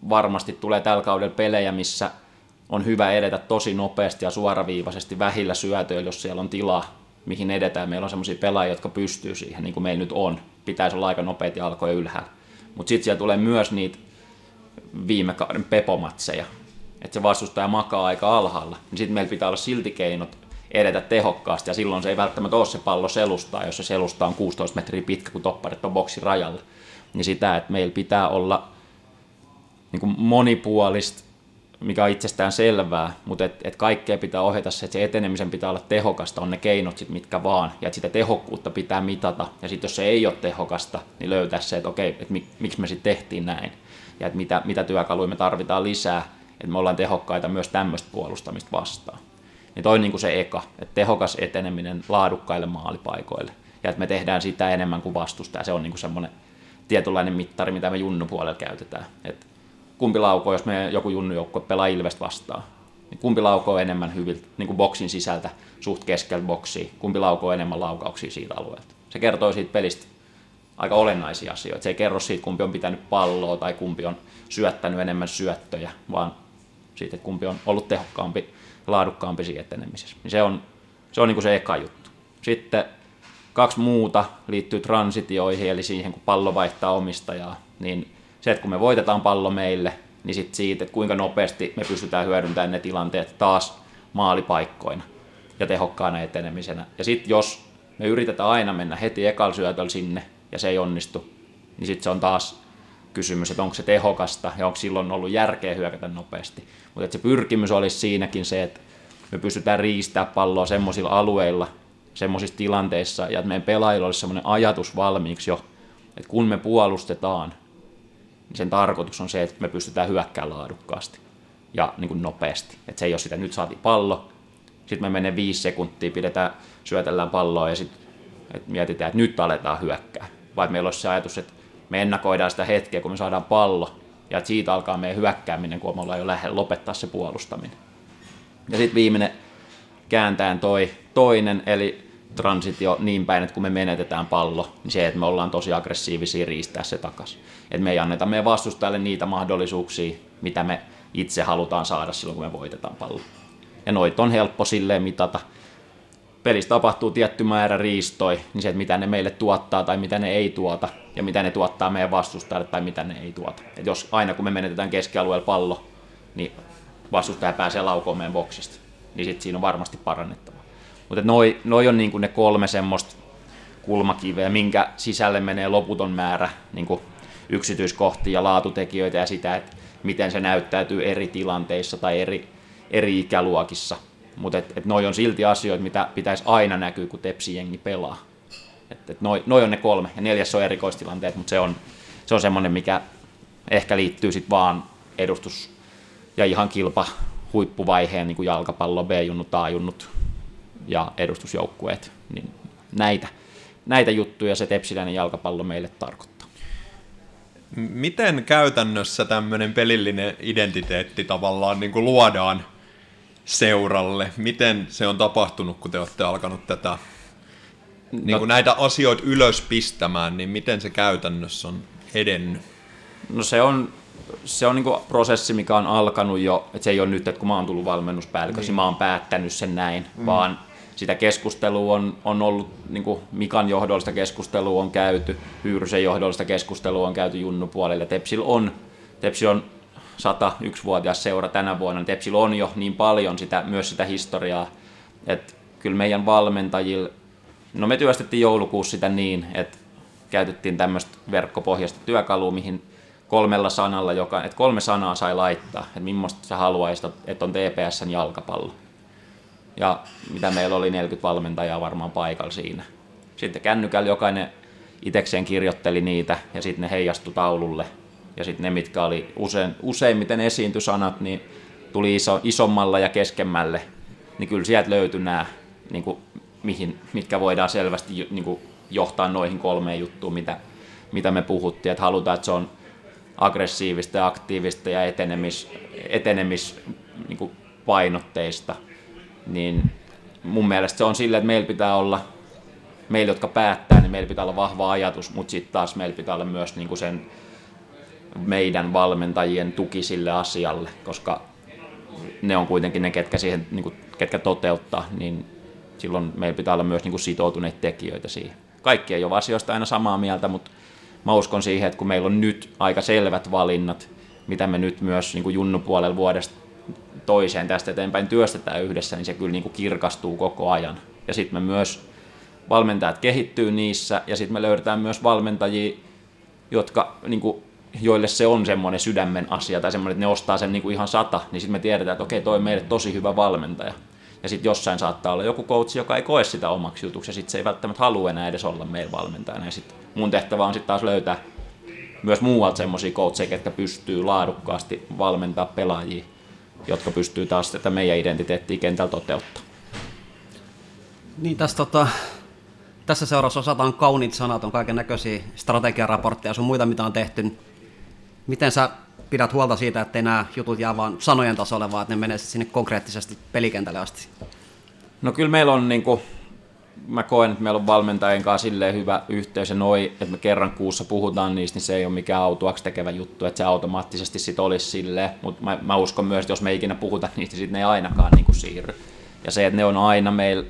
varmasti tulee tällä kaudella pelejä, missä on hyvä edetä tosi nopeasti ja suoraviivaisesti vähillä syötöillä, jos siellä on tilaa, mihin edetään. Meillä on sellaisia pelaajia, jotka pystyy siihen, niin kuin meillä nyt on. Pitäisi olla aika nopeita jalkoja ylhäällä. Mutta sitten siellä tulee myös niitä viime kauden pepomatseja, että se vastustaja makaa aika alhaalla. Niin sitten meillä pitää olla silti keinot edetä tehokkaasti, ja silloin se ei välttämättä ole se pallo selustaa, jos se selusta on 16 metriä pitkä, kun topparit on boksin rajalla. Niin sitä, että meillä pitää olla niin kuin monipuolista, mikä on itsestään selvää, mutta et, et kaikkea pitää ohjata se, että se etenemisen pitää olla tehokasta, on ne keinot sit mitkä vaan, ja että sitä tehokkuutta pitää mitata, ja sitten jos se ei ole tehokasta, niin löytää se, että okei, että mik, miksi me sitten tehtiin näin, ja että mitä, mitä työkaluja me tarvitaan lisää, että me ollaan tehokkaita myös tämmöistä puolustamista vastaan. Niin toi niin kuin se eka, että tehokas eteneminen laadukkaille maalipaikoille, ja että me tehdään sitä enemmän kuin vastustaja, se on niin kuin semmoinen tietynlainen mittari, mitä me junnu puolella käytetään. että kumpi laukoo, jos me joku junnujoukkue pelaa Ilvestä vastaan, niin kumpi laukoo enemmän hyvin niin kuin boksin sisältä suht keskellä boksia, kumpi laukoo enemmän laukauksia siitä alueelta. Se kertoo siitä pelistä aika olennaisia asioita. Se ei kerro siitä, kumpi on pitänyt palloa tai kumpi on syöttänyt enemmän syöttöjä, vaan siitä, että kumpi on ollut tehokkaampi, laadukkaampi siinä etenemisessä. Niin se on se, on niin kuin se eka juttu. Sitten kaksi muuta liittyy transitioihin, eli siihen, kun pallo vaihtaa omistajaa, niin se, että kun me voitetaan pallo meille, niin sit siitä, että kuinka nopeasti me pystytään hyödyntämään ne tilanteet taas maalipaikkoina ja tehokkaana etenemisenä. Ja sitten jos me yritetään aina mennä heti ekalla syötöllä sinne ja se ei onnistu, niin sitten se on taas kysymys, että onko se tehokasta ja onko silloin ollut järkeä hyökätä nopeasti. Mutta se pyrkimys olisi siinäkin se, että me pystytään riistää palloa semmoisilla alueilla, semmoisissa tilanteissa, ja että meidän pelaajilla olisi semmoinen ajatus valmiiksi jo, että kun me puolustetaan, niin sen tarkoitus on se, että me pystytään hyökkäämään laadukkaasti ja niin kuin nopeasti. Että se ei ole sitä, nyt saatiin pallo, sitten me menee viisi sekuntia, pidetään, syötellään palloa ja sitten mietitään, että nyt aletaan hyökkää. Vai meillä olisi se ajatus, että me ennakoidaan sitä hetkeä, kun me saadaan pallo, ja että siitä alkaa meidän hyökkääminen, kun me ollaan jo lähellä lopettaa se puolustaminen. Ja sitten viimeinen kääntäen toi toinen, eli transitio niin päin, että kun me menetetään pallo, niin se, että me ollaan tosi aggressiivisia riistää se takas. Että me ei anneta meidän vastustajalle niitä mahdollisuuksia, mitä me itse halutaan saada silloin, kun me voitetaan pallo. Ja noit on helppo silleen mitata. Pelissä tapahtuu tietty määrä riistoi, niin se, että mitä ne meille tuottaa tai mitä ne ei tuota, ja mitä ne tuottaa meidän vastustajalle tai mitä ne ei tuota. Et jos aina kun me menetetään keskialueella pallo, niin vastustaja pääsee laukoon meidän boksista, niin sitten siinä on varmasti parannettava. Mutta noi, noi on niinku ne kolme semmoista kulmakiveä, minkä sisälle menee loputon määrä niinku yksityiskohtia ja laatutekijöitä ja sitä, että miten se näyttäytyy eri tilanteissa tai eri, eri ikäluokissa. Mutta et, et noi on silti asioita, mitä pitäisi aina näkyä, kun tepsijengi pelaa. Et, et noi, noi on ne kolme, ja neljäs on erikoistilanteet, mutta se on, se on semmoinen, mikä ehkä liittyy sitten vaan edustus- ja ihan kilpa huippuvaiheen niin kuin jalkapallo, B-junnut, A-junnut ja edustusjoukkueet. Niin näitä, näitä juttuja se tepsiläinen jalkapallo meille tarkoittaa. Miten käytännössä tämmöinen pelillinen identiteetti tavallaan niin kuin luodaan seuralle? Miten se on tapahtunut, kun te olette alkanut tätä niin kuin näitä asioita ylös pistämään, niin miten se käytännössä on edennyt? No se on, se on niin prosessi, mikä on alkanut jo, että se ei ole nyt, että kun mä oon tullut valmennuspäälliköksi, niin. mä oon päättänyt sen näin, mm. vaan sitä keskustelua on, on ollut, niin kuin Mikan johdollista keskustelua on käyty, Hyyrysen johdollista keskustelua on käyty Junnu puolelle. Tepsil on, Tepsi on 101-vuotias seura tänä vuonna, Tepsil on jo niin paljon sitä, myös sitä historiaa, että kyllä meidän valmentajilla, no me työstettiin joulukuussa sitä niin, että käytettiin tämmöistä verkkopohjaista työkalua, mihin kolmella sanalla, joka, että kolme sanaa sai laittaa, että millaista sä haluaisit, että on TPSn jalkapallo. Ja mitä meillä oli 40 valmentajaa varmaan paikalla siinä. Sitten kännykällä jokainen itekseen kirjoitteli niitä ja sitten ne heijastui taululle. Ja sitten ne, mitkä oli usein, useimmiten esiintyi sanat, niin tuli iso, isommalla ja keskemmälle. Niin kyllä sieltä löytyi nämä, niin kuin, mihin, mitkä voidaan selvästi niin kuin, johtaa noihin kolmeen juttuun, mitä, mitä me puhuttiin. Että halutaan, että se on aggressiivista ja aktiivista ja etenemis, etenemis niin kuin painotteista, niin mun mielestä se on sillä, että meillä pitää olla, meillä jotka päättää, niin meillä pitää olla vahva ajatus, mutta sitten taas meillä pitää olla myös niin kuin sen meidän valmentajien tuki sille asialle, koska ne on kuitenkin ne, ketkä, siihen, niin kuin, ketkä toteuttaa, niin silloin meillä pitää olla myös niin kuin sitoutuneita tekijöitä siihen. Kaikki ei ole asioista aina samaa mieltä, mutta mä uskon siihen, että kun meillä on nyt aika selvät valinnat, mitä me nyt myös niin kuin junnupuolella vuodesta toiseen tästä eteenpäin työstetään yhdessä, niin se kyllä niin kuin kirkastuu koko ajan. Ja sitten me myös valmentajat kehittyy niissä, ja sitten me löydetään myös valmentajia, jotka, niin kuin, joille se on semmoinen sydämen asia, tai semmoinen, että ne ostaa sen niin kuin ihan sata, niin sitten me tiedetään, että okei, toi on meille tosi hyvä valmentaja. Ja sitten jossain saattaa olla joku coach, joka ei koe sitä omaksi jutuksi, ja sitten se ei välttämättä halua enää edes olla meidän valmentajana. Ja sitten mun tehtävä on sitten taas löytää myös muualta semmoisia coacheja, jotka pystyy laadukkaasti valmentaa pelaajia, jotka pystyy taas tätä meidän identiteettiä kentällä toteuttaa. Niin tässä, tota, tässä seurassa osataan kauniit sanat, on kaiken näköisiä strategiaraportteja sun muita, mitä on tehty. Miten sä pidät huolta siitä, että nämä jutut jää vain sanojen tasolle, vaan että ne menee sinne konkreettisesti pelikentälle asti? No kyllä meillä on niin kuin, mä koen, että meillä on valmentajien kanssa silleen hyvä yhteys ja noi, että me kerran kuussa puhutaan niistä, niin se ei ole mikään autuaksi tekevä juttu, että se automaattisesti sit olisi silleen, mutta mä, mä, uskon myös, että jos me ei ikinä puhuta niistä, niin sitten ne ei ainakaan niin kuin siirry. Ja se, että ne on aina meillä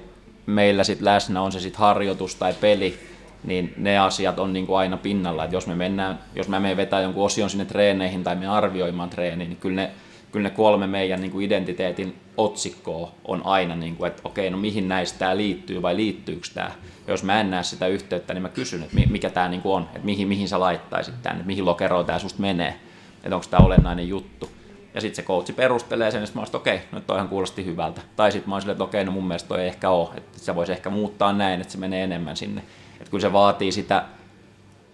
meillä sit läsnä, on se sitten harjoitus tai peli, niin ne asiat on niin kuin aina pinnalla. Et jos me mennään, jos mä menen vetää jonkun osion sinne treeneihin tai me arvioimaan treeniin, niin kyllä ne, kyllä ne kolme meidän niin kuin identiteetin otsikkoa on aina, niin kuin, että okei, no mihin näistä tämä liittyy vai liittyykö tämä. Jos mä en näe sitä yhteyttä, niin mä kysyn, että mikä tämä niin kuin on, että mihin, mihin sä laittaisit tämän, että mihin lokeroon tämä susta menee, että onko tämä olennainen juttu. Ja sitten se coachi perustelee sen, että mä olisin, okei, no toihan kuulosti hyvältä. Tai sitten mä olisin, että okei, no mun mielestä toi ei ehkä ole, että se voisi ehkä muuttaa näin, että se menee enemmän sinne. Että kyllä se vaatii sitä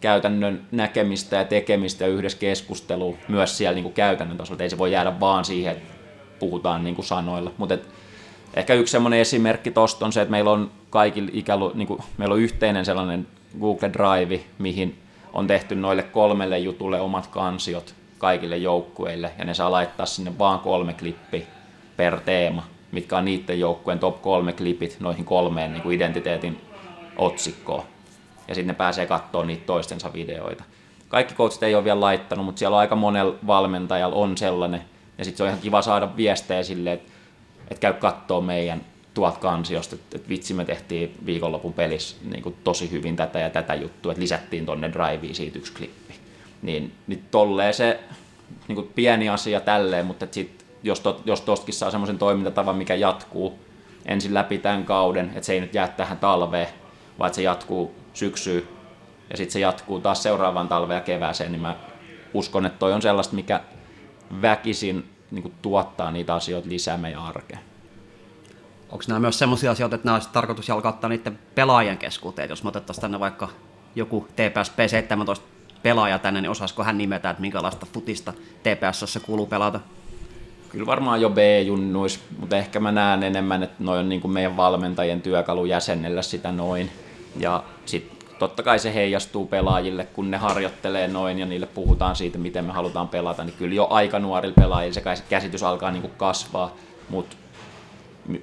käytännön näkemistä ja tekemistä yhdessä keskustelua myös siellä niin kuin käytännön tasolla. Ei se voi jäädä vaan siihen, että puhutaan niin kuin sanoilla. Mutta ehkä yksi semmoinen esimerkki tuosta on se, että meillä on kaikilla ikälu, niin kuin, meillä on yhteinen sellainen Google Drive, mihin on tehty noille kolmelle jutulle omat kansiot kaikille joukkueille, ja ne saa laittaa sinne vaan kolme klippi per teema, mitkä on niiden joukkueen top kolme klipit noihin kolmeen niin kuin identiteetin otsikkoon. Ja sitten ne pääsee katsoa niitä toistensa videoita. Kaikki coachit ei ole vielä laittanut, mutta siellä on aika monella valmentajalla on sellainen. Ja sitten se on ihan kiva saada viestejä silleen, että, että käy katsoa meidän tuolta kansiosta, että, että vitsi me tehtiin viikonlopun pelissä niin kuin tosi hyvin tätä ja tätä juttua, että lisättiin tonne driveen siitä yksi klippi. Niin, niin tolleen se niin kuin pieni asia tälleen, mutta sit, jos, to, jos tostakin saa semmoisen toimintatavan, mikä jatkuu ensin läpi tämän kauden, että se ei nyt jää tähän talveen, vaan että se jatkuu syksyyn ja sitten se jatkuu taas seuraavaan talveen ja kevääseen, niin mä uskon, että toi on sellaista, mikä väkisin niin kuin tuottaa niitä asioita lisää meidän arkeen. Onko nämä myös sellaisia asioita, että nämä olisi tarkoitus jalkauttaa niiden pelaajien keskuuteen, jos me otettaisiin tänne vaikka joku TPS P17 pelaaja tänne, niin osaisiko hän nimetä, että minkälaista futista TPS kuuluu pelata? Kyllä varmaan jo B-junnuis, mutta ehkä mä näen enemmän, että noin on niin kuin meidän valmentajien työkalu jäsennellä sitä noin. Ja sitten totta kai se heijastuu pelaajille, kun ne harjoittelee noin ja niille puhutaan siitä, miten me halutaan pelata, niin kyllä jo aika nuorilla pelaajilla se käsitys alkaa niin kuin kasvaa, mutta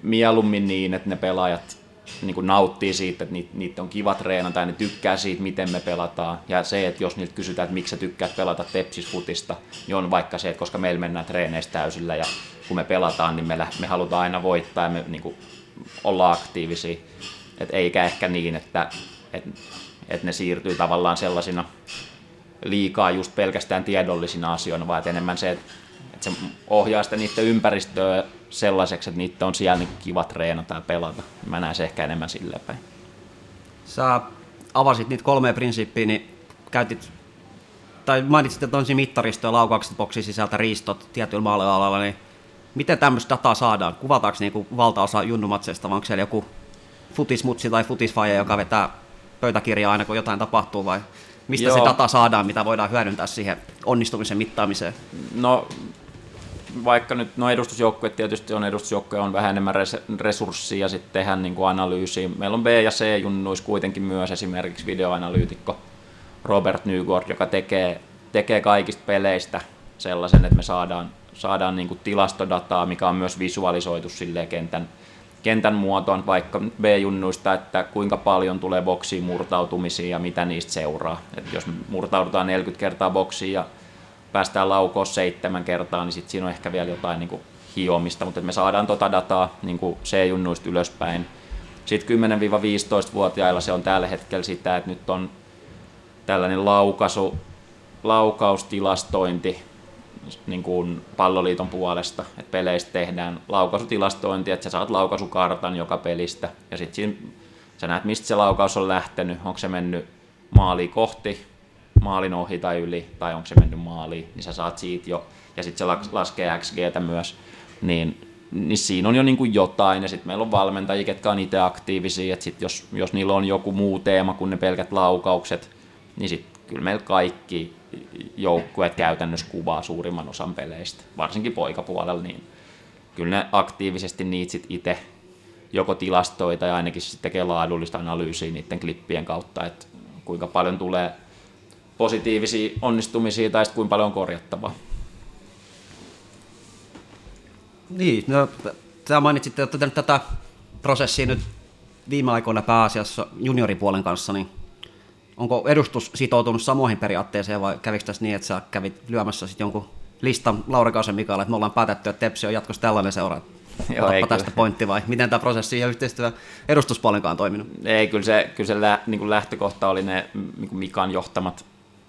mieluummin niin, että ne pelaajat niin kuin nauttii siitä, että niitä on kiva treenata ja ne tykkää siitä, miten me pelataan. Ja se, että jos niiltä kysytään, että miksi sä tykkäät pelata tepsisfutista, niin on vaikka se, että koska meillä mennään treeneistä täysillä ja kun me pelataan, niin me, me halutaan aina voittaa ja me niin kuin, olla aktiivisia. Et eikä ehkä niin, että, että, että ne siirtyy tavallaan sellaisina liikaa just pelkästään tiedollisina asioina, vaan enemmän se, että, että se ohjaa sitä niiden ympäristöä sellaiseksi, että niitä on siellä niin kiva treenata ja pelata. Mä näen se ehkä enemmän silleen päin. Sä avasit niitä kolmea prinsiippiä, niin käytit, tai mainitsit, että on mittaristoja, laukaukset, boksin sisältä, riistot tietyillä maalialalla, niin miten tämmöistä dataa saadaan? Kuvataanko niinku valtaosa junnumatseista, vai onko siellä joku futismutsi tai futisfaija, joka vetää pöytäkirjaa aina kun jotain tapahtuu, vai mistä Joo. se data saadaan, mitä voidaan hyödyntää siihen onnistumisen mittaamiseen? No vaikka nyt no edustusjoukkue tietysti on edustusjoukkue on vähän enemmän resurssia ja sitten tehdään niin kuin analyysiä. Meillä on B- ja C-junnuis kuitenkin myös esimerkiksi videoanalyytikko Robert Nygård, joka tekee, tekee kaikista peleistä sellaisen, että me saadaan, saadaan niin kuin tilastodataa, mikä on myös visualisoitu silleen kentän, kentän muotoon, vaikka B-junnuista, että kuinka paljon tulee boksiin murtautumisia ja mitä niistä seuraa. Et jos murtaudutaan 40 kertaa boksiin ja päästään laukoon seitsemän kertaa, niin sitten siinä on ehkä vielä jotain niin kuin hiomista, mutta me saadaan tota dataa niin kuin C-junnuista ylöspäin. Sitten 10-15-vuotiailla se on tällä hetkellä sitä, että nyt on tällainen laukaisu, laukaustilastointi niin kuin palloliiton puolesta, että peleistä tehdään laukaisutilastointi, että sä saat laukaisukartan joka pelistä. Ja sitten sä näet, mistä se laukaus on lähtenyt, onko se mennyt maaliin kohti maalin ohi tai yli, tai onko se mennyt maaliin, niin sä saat siitä jo, ja sitten se laskee XGtä myös, niin, niin siinä on jo niin kuin jotain, ja sitten meillä on valmentajia, ketkä on itse aktiivisia, että sit jos, jos niillä on joku muu teema kuin ne pelkät laukaukset, niin sitten kyllä meillä kaikki joukkueet käytännössä kuvaa suurimman osan peleistä, varsinkin poikapuolella, niin kyllä ne aktiivisesti niitä sitten itse joko tilastoita ja ainakin sitten tekee laadullista analyysiä niiden klippien kautta, että kuinka paljon tulee positiivisia onnistumisia tai sitten kuinka paljon on korjattavaa. Niin, no, tämä mainitsitte, että tätä prosessia nyt viime aikoina pääasiassa junioripuolen kanssa, niin onko edustus sitoutunut samoihin periaatteeseen vai kävikö tässä niin, että sä kävit lyömässä sitten jonkun listan Lauri Kausen Mikaelle, että me ollaan päätetty, että Tepsi on jatkossa tällainen seura? Joo, ei tästä kyllä. pointti vai miten tämä prosessi ja yhteistyö edustuspuolenkaan on toiminut? Ei, kyllä se, kyllä se lä, niin kuin lähtökohta oli ne niin kuin Mikan johtamat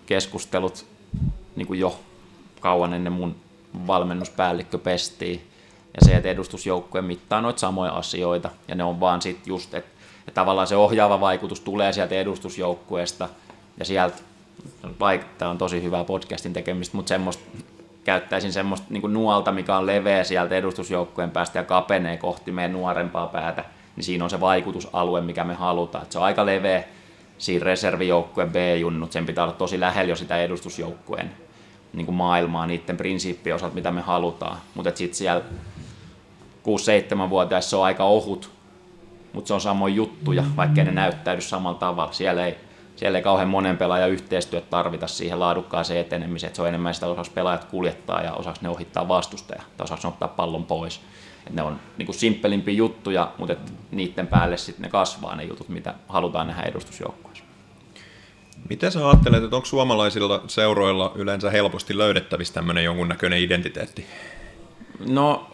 keskustelut niin kuin jo kauan ennen mun valmennuspäällikkö pestiin. Ja se, että edustusjoukkue mittaa noita samoja asioita. Ja ne on vaan sit just, että, että tavallaan se ohjaava vaikutus tulee sieltä edustusjoukkueesta. Ja sieltä, tämä on tosi hyvää podcastin tekemistä, mutta semmoista, käyttäisin semmoista niin nuolta, mikä on leveä sieltä edustusjoukkueen päästä ja kapenee kohti meidän nuorempaa päätä, niin siinä on se vaikutusalue, mikä me halutaan. Et se on aika leveä siinä reservijoukkueen B-junnut, sen pitää olla tosi lähellä jo sitä edustusjoukkueen niin kuin maailmaa niiden prinsiippien osalta, mitä me halutaan. Mutta sitten siellä 6-7-vuotiaissa se on aika ohut, mutta se on samoin juttuja, vaikka ne näyttäydy samalla tavalla. Siellä ei, siellä ei kauhean monen pelaajan yhteistyöt tarvita siihen laadukkaaseen etenemiseen, että se on enemmän sitä osaksi pelaajat kuljettaa ja osaksi ne ohittaa vastustaja tai osaksi ne ottaa pallon pois. Et ne on niin kuin simppelimpiä juttuja, mutta et niiden päälle sitten ne kasvaa ne jutut, mitä halutaan nähdä edustusjoukkueessa. Miten sä ajattelet, että onko suomalaisilla seuroilla yleensä helposti löydettävissä tämmöinen jonkunnäköinen identiteetti? No,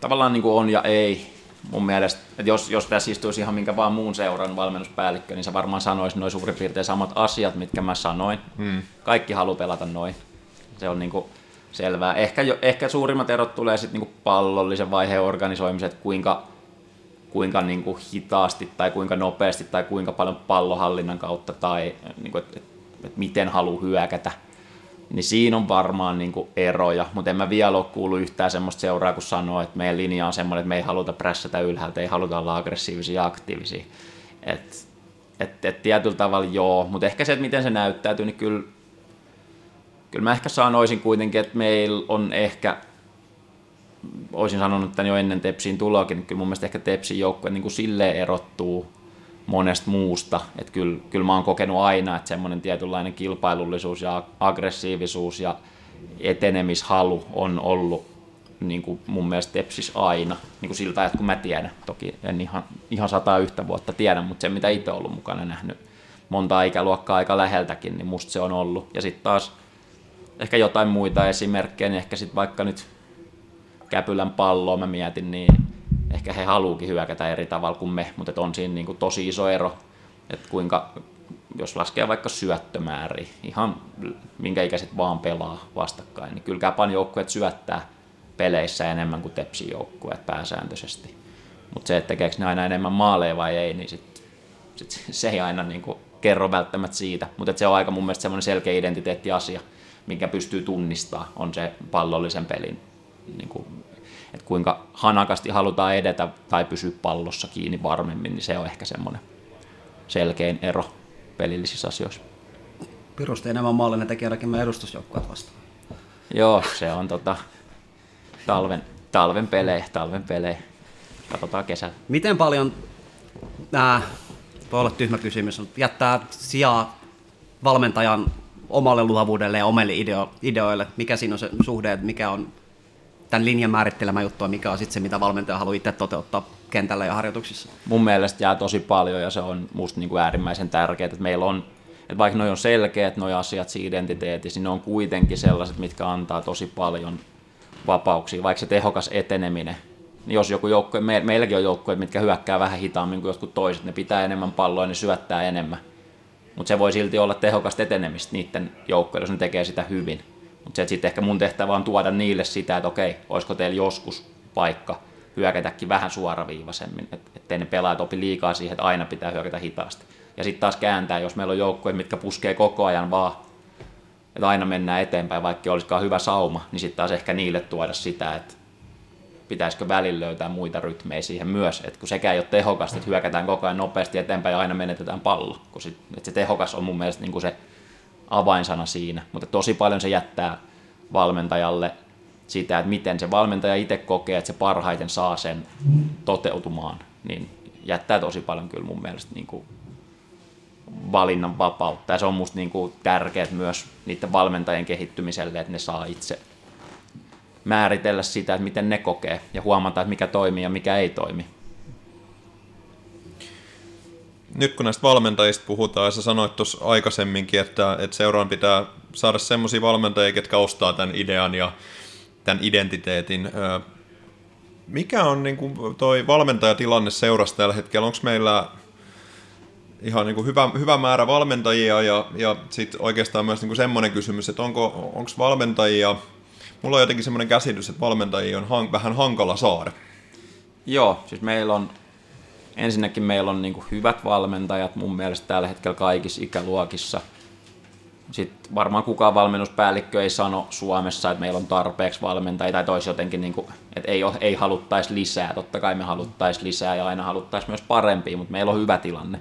tavallaan niin kuin on ja ei. Mun mielestä, että jos, jos tässä istuisi ihan minkä vaan muun seuran valmennuspäällikkö, niin se varmaan sanoisi noin suurin piirtein samat asiat, mitkä mä sanoin. Hmm. Kaikki haluaa pelata noin. Se on niin kuin selvää. Ehkä, jo, ehkä suurimmat erot tulee sitten niin pallollisen vaiheen organisoimiset, kuinka, kuinka niin kuin hitaasti tai kuinka nopeasti tai kuinka paljon pallohallinnan kautta tai niin kuin, että, että miten haluaa hyökätä niin siinä on varmaan niin kuin eroja, mutta en mä vielä ole kuullut yhtään semmoista seuraa, kun sanoo, että meidän linja on semmoinen, että me ei haluta prässätä ylhäältä, ei haluta olla aggressiivisia ja aktiivisia. Et, et, et tietyllä tavalla joo, mutta ehkä se, että miten se näyttäytyy, niin kyllä, kyllä mä ehkä sanoisin kuitenkin, että meillä on ehkä, olisin sanonut tämän jo ennen Tepsiin tuloakin, niin kyllä mun mielestä ehkä Tepsin joukkue niin silleen erottuu monesta muusta. Että kyllä, kyllä mä oon kokenut aina, että semmoinen tietynlainen kilpailullisuus ja aggressiivisuus ja etenemishalu on ollut niin kuin mun mielestä Tepsis aina, niin kuin siltä ajat kun mä tiedän. Toki en ihan, ihan sataa yhtä vuotta tiedä, mutta se mitä itse ollut mukana nähnyt monta ikäluokkaa aika läheltäkin, niin musta se on ollut. Ja sitten taas ehkä jotain muita esimerkkejä, niin ehkä sitten vaikka nyt Käpylän palloa mä mietin, niin ehkä he haluukin hyökätä eri tavalla kuin me, mutta on siinä niin kuin tosi iso ero, että kuinka, jos laskee vaikka syöttömääriä, ihan minkä ikäiset vaan pelaa vastakkain, niin kyllä Käpan joukkueet syöttää peleissä enemmän kuin Tepsin joukkueet pääsääntöisesti. Mutta se, että tekeekö ne aina enemmän maaleja vai ei, niin sit, sit se ei aina niin kuin kerro välttämättä siitä. Mutta se on aika mun mielestä semmoinen selkeä identiteettiasia, minkä pystyy tunnistaa, on se pallollisen pelin niin kuin että kuinka hanakasti halutaan edetä tai pysyä pallossa kiinni varmemmin, niin se on ehkä semmoinen selkein ero pelillisissä asioissa. Pirusti enemmän maallinen tekijälläkin meidän edustusjoukkueet vastaan. Joo, se on tota, talven, talven pelejä, talven pelejä. Katsotaan kesällä. Miten paljon, äh, voi olla tyhmä kysymys, mutta jättää sijaa valmentajan omalle luovuudelle ja omille ideo- ideoille? Mikä siinä on se suhde, että mikä on tämän linjan määrittelemä juttu ja mikä on sitten se, mitä valmentaja haluaa itse toteuttaa kentällä ja harjoituksissa? Mun mielestä jää tosi paljon ja se on musta niin kuin äärimmäisen tärkeää, että meillä on, että vaikka noi on selkeät noi asiat siinä identiteetissä, niin ne on kuitenkin sellaiset, mitkä antaa tosi paljon vapauksia, vaikka se tehokas eteneminen. Niin jos joku joukkue, me, meilläkin on joukkoja, mitkä hyökkää vähän hitaammin kuin jotkut toiset, ne pitää enemmän palloa ja ne syöttää enemmän. Mutta se voi silti olla tehokasta etenemistä niiden joukkojen, jos ne tekee sitä hyvin. Mutta sitten ehkä mun tehtävä on tuoda niille sitä, että okei, olisiko teillä joskus paikka hyökätäkin vähän suoraviivaisemmin, ettei ne pelaajat opi liikaa siihen, että aina pitää hyökätä hitaasti. Ja sitten taas kääntää, jos meillä on joukkoja, mitkä puskee koko ajan vaan, että aina mennään eteenpäin, vaikka olisikaan hyvä sauma, niin sitten taas ehkä niille tuoda sitä, että pitäisikö välillä löytää muita rytmejä siihen myös, että kun sekään ei ole tehokasta, että hyökätään koko ajan nopeasti eteenpäin ja aina menetetään pallo, kun sit, että se tehokas on mun mielestä niin kuin se avainsana siinä, mutta tosi paljon se jättää valmentajalle sitä, että miten se valmentaja itse kokee, että se parhaiten saa sen toteutumaan, niin jättää tosi paljon kyllä mun mielestä niin kuin valinnan vapautta. Ja se on musta niin kuin tärkeää myös niiden valmentajien kehittymiselle, että ne saa itse määritellä sitä, että miten ne kokee ja huomata, että mikä toimii ja mikä ei toimi. Nyt kun näistä valmentajista puhutaan, ja sä sanoit tuossa aikaisemminkin, että, että seuraan pitää saada semmoisia valmentajia, jotka ostaa tämän idean ja tämän identiteetin. mikä on niin kuin toi valmentajatilanne seurassa tällä hetkellä? Onko meillä ihan niin kuin hyvä, hyvä määrä valmentajia ja, ja sitten oikeastaan myös niin kuin semmoinen kysymys, että onko onko valmentajia, mulla on jotenkin semmoinen käsitys, että valmentajia on hank, vähän hankala saada. Joo, siis meillä on, ensinnäkin meillä on niin hyvät valmentajat mun mielestä tällä hetkellä kaikissa ikäluokissa. Sitten varmaan kukaan valmennuspäällikkö ei sano Suomessa, että meillä on tarpeeksi valmentajia tai toisi jotenkin, niin kuin, että ei, ei haluttaisi lisää. Totta kai me haluttaisiin lisää ja aina haluttaisiin myös parempia, mutta meillä on hyvä tilanne.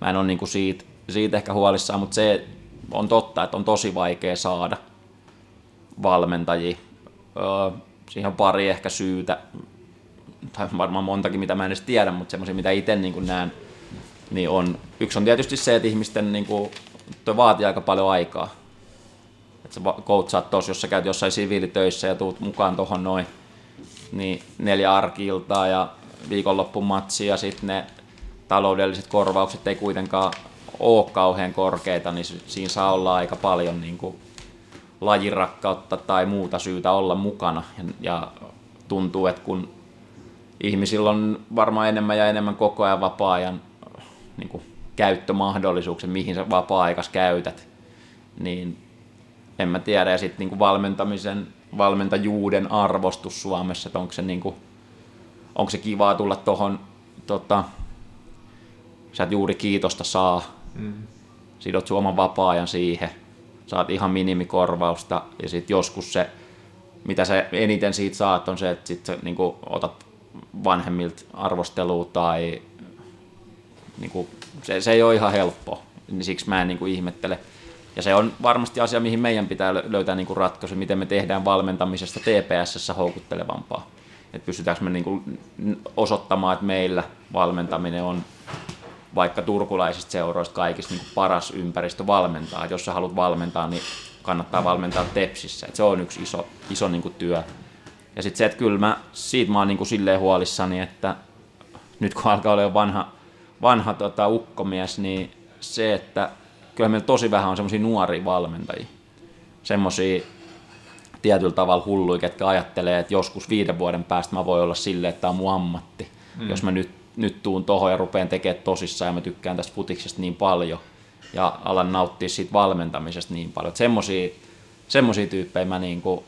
Mä en ole niin kuin siitä, siitä ehkä huolissaan, mutta se on totta, että on tosi vaikea saada valmentajia. Öö, siihen on pari ehkä syytä tai varmaan montakin, mitä mä en edes tiedä, mutta semmoisia, mitä itse niin näen, niin on, yksi on tietysti se, että ihmisten niin kuin, toi vaatii aika paljon aikaa. Että sä koutsaat tos, jos sä käyt jossain siviilitöissä ja tuut mukaan tuohon noin, niin neljä arkiltaa ja viikonloppun matsi ja sitten ne taloudelliset korvaukset ei kuitenkaan ole kauhean korkeita, niin siinä saa olla aika paljon niin kuin lajirakkautta tai muuta syytä olla mukana. Ja, ja tuntuu, että kun ihmisillä on varmaan enemmän ja enemmän koko ajan vapaa-ajan niin kuin, käyttömahdollisuuksia, mihin sä vapaa-aikas käytät, niin en mä tiedä. Ja sitten niin valmentamisen, valmentajuuden arvostus Suomessa, että onko se, niin kuin, onko se kivaa tulla tuohon, tota, sä et juuri kiitosta saa, mm. sidot sun oman vapaa-ajan siihen, saat ihan minimikorvausta ja sitten joskus se, mitä se eniten siitä saat, on se, että sit sä niin otat vanhemmilta arvostelua tai niin kuin, se, se ei ole ihan helppo, niin siksi mä en niin kuin ihmettele. Ja se on varmasti asia, mihin meidän pitää löytää niin kuin ratkaisu, miten me tehdään valmentamisesta TPSssä houkuttelevampaa. Että pystytäänkö me niin kuin osoittamaan, että meillä valmentaminen on vaikka turkulaisista seuroista kaikista niin paras ympäristö valmentaa. Et jos sä haluat valmentaa, niin kannattaa valmentaa Tepsissä. Et se on yksi iso, iso niin kuin työ. Ja sitten se, että kyllä mä, siitä mä oon niin kuin silleen huolissani, että nyt kun alkaa olla jo vanha, vanha tota, ukkomies, niin se, että kyllä meillä tosi vähän on semmoisia nuoria valmentajia. Semmoisia tietyllä tavalla hulluja, ketkä ajattelee, että joskus viiden vuoden päästä mä voin olla silleen, että tämä on mun ammatti. Mm. Jos mä nyt, nyt tuun tohon ja rupean tekemään tosissaan ja mä tykkään tästä futiksesta niin paljon ja alan nauttia siitä valmentamisesta niin paljon. Semmoisia semmosia tyyppejä mä niinku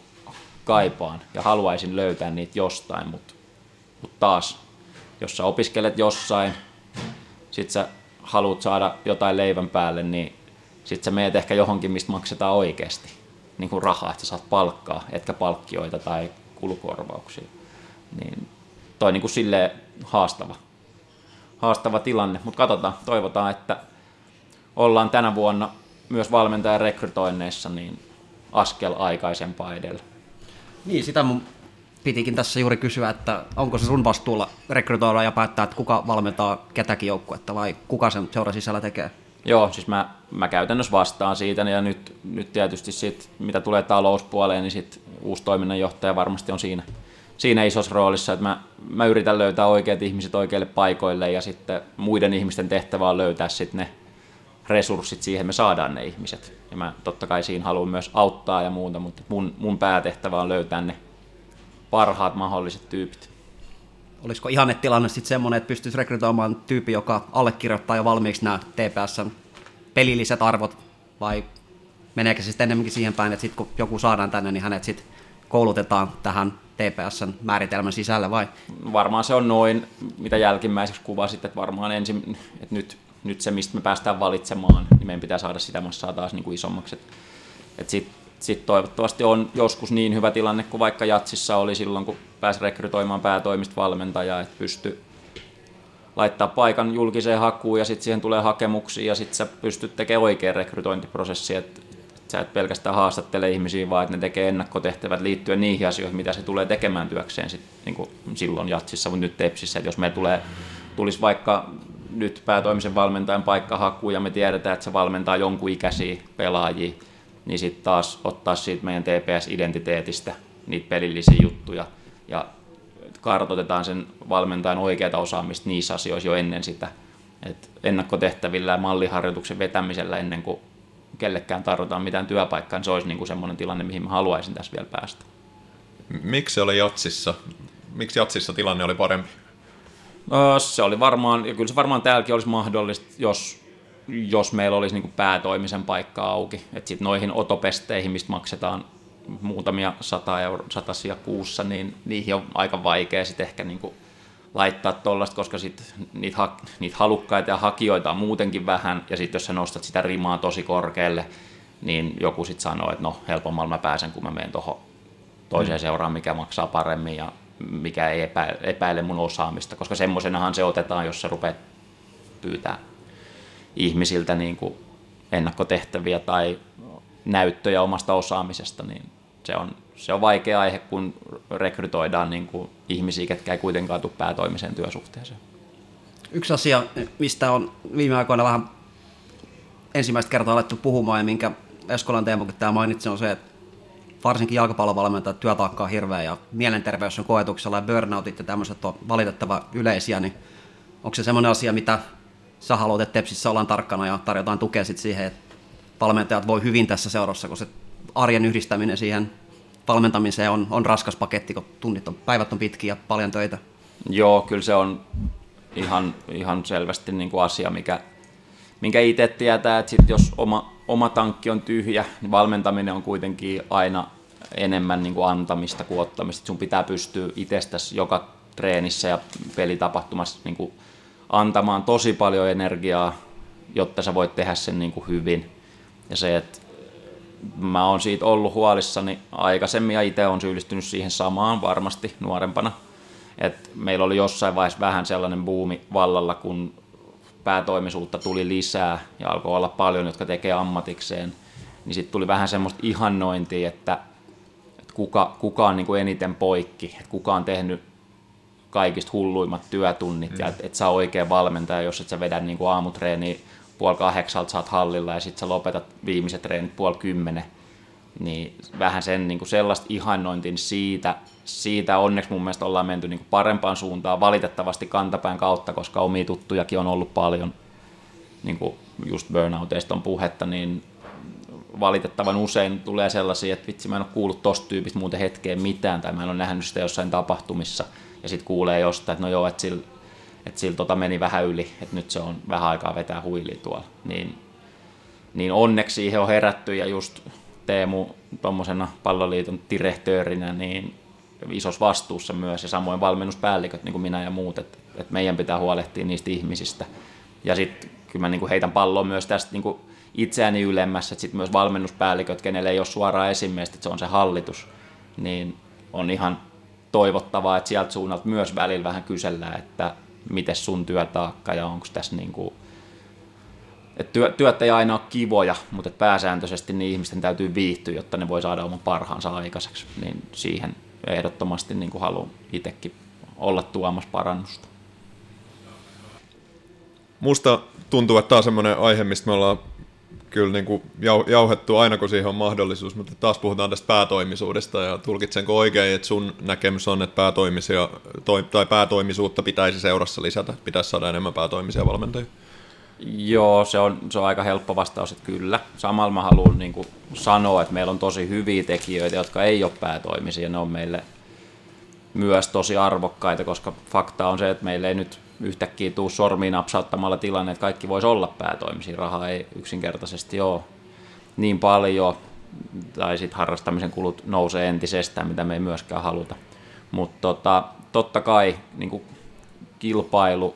kaipaan ja haluaisin löytää niitä jostain, mutta mut taas, jos sä opiskelet jossain, sit sä haluat saada jotain leivän päälle, niin sit sä meet ehkä johonkin, mistä maksetaan oikeasti niin kuin rahaa, että sä saat palkkaa, etkä palkkioita tai kulukorvauksia. Niin toi niin kuin silleen haastava, haastava tilanne, mutta katsotaan, toivotaan, että ollaan tänä vuonna myös valmentajan rekrytoinneissa niin askel aikaisempaa edellä. Niin, sitä mun pitikin tässä juuri kysyä, että onko se sun vastuulla rekrytoida ja päättää, että kuka valmentaa ketäkin joukkuetta vai kuka sen seura sisällä tekee? Joo, siis mä, mä käytännössä vastaan siitä ja nyt, nyt tietysti sit, mitä tulee talouspuoleen, niin sit uusi toiminnanjohtaja varmasti on siinä, siinä isossa roolissa, että mä, mä yritän löytää oikeat ihmiset oikeille paikoille ja sitten muiden ihmisten tehtävä on löytää sitten ne resurssit siihen, me saadaan ne ihmiset. Ja mä totta kai siinä haluan myös auttaa ja muuta, mutta mun, mun päätehtävä on löytää ne parhaat mahdolliset tyypit. Olisiko ihannetilanne sitten semmoinen, että pystyisi rekrytoimaan tyyppi, joka allekirjoittaa jo valmiiksi nämä TPSn pelilliset arvot, vai meneekö se sitten enemmänkin siihen päin, että sitten kun joku saadaan tänne, niin hänet sitten koulutetaan tähän TPSn määritelmän sisällä vai? Varmaan se on noin, mitä jälkimmäiseksi kuvasit, että varmaan ensin, että nyt nyt se, mistä me päästään valitsemaan, niin meidän pitää saada sitä massaa taas niin kuin isommaksi. Et sitten sit toivottavasti on joskus niin hyvä tilanne kuin vaikka Jatsissa oli silloin, kun pääsi rekrytoimaan päätoimista valmentajaa, että pysty laittaa paikan julkiseen hakuun ja sitten siihen tulee hakemuksia ja sitten sä pystyt tekemään oikean rekrytointiprosessi, että et sä et pelkästään haastattele ihmisiä, vaan että ne tekee ennakkotehtävät liittyen niihin asioihin, mitä se tulee tekemään työkseen sit, niin silloin Jatsissa, mutta nyt Tepsissä, että jos meillä tulee, tulisi vaikka nyt päätoimisen valmentajan paikkahaku ja me tiedetään, että se valmentaa jonkun ikäisiä pelaajia, niin sitten taas ottaa siitä meidän TPS-identiteetistä niitä pelillisiä juttuja ja kartoitetaan sen valmentajan oikeata osaamista niissä asioissa jo ennen sitä. Et ennakkotehtävillä ja malliharjoituksen vetämisellä ennen kuin kellekään tarvitaan mitään työpaikkaa, niin se olisi niinku semmoinen tilanne, mihin mä haluaisin tässä vielä päästä. Miksi se oli Jatsissa? miksi Jatsissa tilanne oli parempi? Öö, Se oli varmaan, ja kyllä se varmaan täälläkin olisi mahdollista, jos, jos meillä olisi niin päätoimisen paikka auki. Että sitten noihin otopesteihin, mistä maksetaan muutamia sata euro, satasia kuussa, niin niihin on aika vaikea sitten ehkä niin laittaa tollasta, koska sit niitä, ha, niitä halukkaita ja hakijoita on muutenkin vähän, ja sitten jos sä nostat sitä rimaa tosi korkealle, niin joku sitten sanoo, että no helpommalla mä pääsen, kun mä menen tuohon toiseen seuraan, mikä maksaa paremmin ja mikä ei epä, epäile mun osaamista, koska semmoisenahan se otetaan, jos sä rupeat pyytää ihmisiltä niin kuin ennakkotehtäviä tai näyttöjä omasta osaamisesta, niin se on, se on vaikea aihe, kun rekrytoidaan niin kuin ihmisiä, ketkä ei kuitenkaan tule päätoimiseen työsuhteeseen. Yksi asia, mistä on viime aikoina vähän ensimmäistä kertaa alettu puhumaan ja minkä Eskolan Teemukin tämä mainitsi, on se, että varsinkin jalkapallovalmentajat työtaakka on hirveä ja mielenterveys on koetuksella ja burnoutit ja tämmöiset on valitettava yleisiä, niin onko se semmoinen asia, mitä sä haluat, että Tepsissä ollaan tarkkana ja tarjotaan tukea sit siihen, että valmentajat voi hyvin tässä seurassa, kun se arjen yhdistäminen siihen valmentamiseen on, on raskas paketti, kun tunnit on, päivät on pitkiä ja paljon töitä. Joo, kyllä se on ihan, ihan selvästi niin kuin asia, mikä, minkä itse tietää, että sit jos oma, oma tankki on tyhjä, niin valmentaminen on kuitenkin aina enemmän niin kuin antamista kuin ottamista. Sun pitää pystyä itsestäsi joka treenissä ja pelitapahtumassa niin kuin antamaan tosi paljon energiaa, jotta sä voit tehdä sen niin kuin hyvin. Ja se, että mä oon siitä ollut huolissani aikaisemmin ja itse on syyllistynyt siihen samaan varmasti nuorempana. Et meillä oli jossain vaiheessa vähän sellainen buumi vallalla, kun päätoimisuutta tuli lisää ja alkoi olla paljon, jotka tekee ammatikseen, niin sitten tuli vähän semmoista ihannointia, että, että kuka, kuka on niin kuin eniten poikki, että kuka on tehnyt kaikista hulluimmat työtunnit mm. ja että et sä oikein valmentaja, jos et sä vedä niin kuin aamutreeniä puoli kahdeksalta oot hallilla ja sitten sä lopetat viimeiset treenit puoli kymmenen, niin vähän sen niin kuin sellaista ihannointin siitä, siitä onneksi mun mielestä ollaan menty niin parempaan suuntaan valitettavasti kantapään kautta, koska omia tuttujakin on ollut paljon, niin kuin just burnouteista on puhetta, niin valitettavan usein tulee sellaisia, että vitsi mä en ole kuullut tosta tyypistä muuten hetkeen mitään, tai mä en ole nähnyt sitä jossain tapahtumissa, ja sitten kuulee jostain, että no joo, että sillä, että sillä tota meni vähän yli, että nyt se on vähän aikaa vetää huili tuolla, niin, niin onneksi siihen on herätty, ja just Teemu tuommoisena palloliiton direhtöörinä, niin isossa vastuussa myös, ja samoin valmennuspäälliköt, niin kuin minä ja muut, että, että meidän pitää huolehtia niistä ihmisistä. Ja sitten kyllä mä niin kuin heitän palloa myös tästä niin kuin itseäni ylemmässä, että sitten myös valmennuspäälliköt, kenelle ei ole suoraa esimiestä, että se on se hallitus, niin on ihan toivottavaa, että sieltä suunnalta myös välillä vähän kysellään, että miten sun työtaakka ja onko tässä niin kuin, työ, työt ei aina ole kivoja, mutta pääsääntöisesti niin ihmisten täytyy viihtyä, jotta ne voi saada oman parhaansa aikaiseksi, niin siihen ehdottomasti niin kuin haluan itsekin olla tuomassa parannusta. Musta tuntuu, että tämä on semmoinen aihe, mistä me ollaan kyllä niin kuin jau, jauhettu aina, kun siihen on mahdollisuus, mutta taas puhutaan tästä päätoimisuudesta ja tulkitsenko oikein, että sun näkemys on, että päätoimisia, toi, tai päätoimisuutta pitäisi seurassa lisätä, pitäisi saada enemmän päätoimisia valmentajia? Joo, se on, se on aika helppo vastaus, että kyllä. Samalla mä haluan niin kuin sanoa, että meillä on tosi hyviä tekijöitä, jotka ei ole päätoimisia. Ne on meille myös tosi arvokkaita, koska fakta on se, että meillä ei nyt yhtäkkiä tuu sormiin napsauttamalla tilanne, että kaikki voisi olla päätoimisia. Rahaa ei yksinkertaisesti ole niin paljon, tai sitten harrastamisen kulut nousee entisestään, mitä me ei myöskään haluta. Mutta tota, totta kai niin kuin kilpailu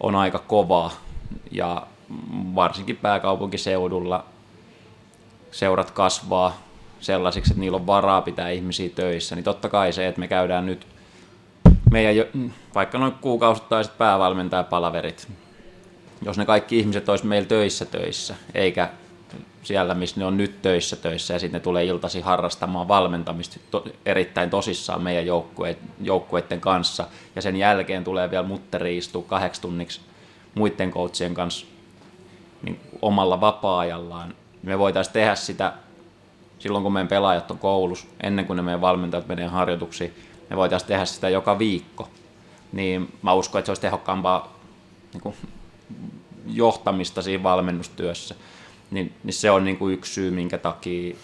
on aika kovaa, ja varsinkin pääkaupunkiseudulla seurat kasvaa sellaisiksi, että niillä on varaa pitää ihmisiä töissä, niin totta kai se, että me käydään nyt meidän jo, vaikka noin kuukausittaiset päävalmentajapalaverit, jos ne kaikki ihmiset olisi meillä töissä töissä, eikä siellä, missä ne on nyt töissä töissä, ja sitten ne tulee iltasi harrastamaan valmentamista to, erittäin tosissaan meidän joukkueiden kanssa, ja sen jälkeen tulee vielä mutteri istua kahdeksi tunniksi muiden coachien kanssa niin omalla vapaa-ajallaan. Me voitaisiin tehdä sitä silloin, kun meidän pelaajat on koulussa, ennen kuin ne meidän valmentajat menee harjoituksiin, me voitaisiin tehdä sitä joka viikko. Niin mä uskon, että se olisi tehokkaampaa niin kuin, johtamista siinä valmennustyössä. Niin, niin se on niin kuin yksi syy, minkä takia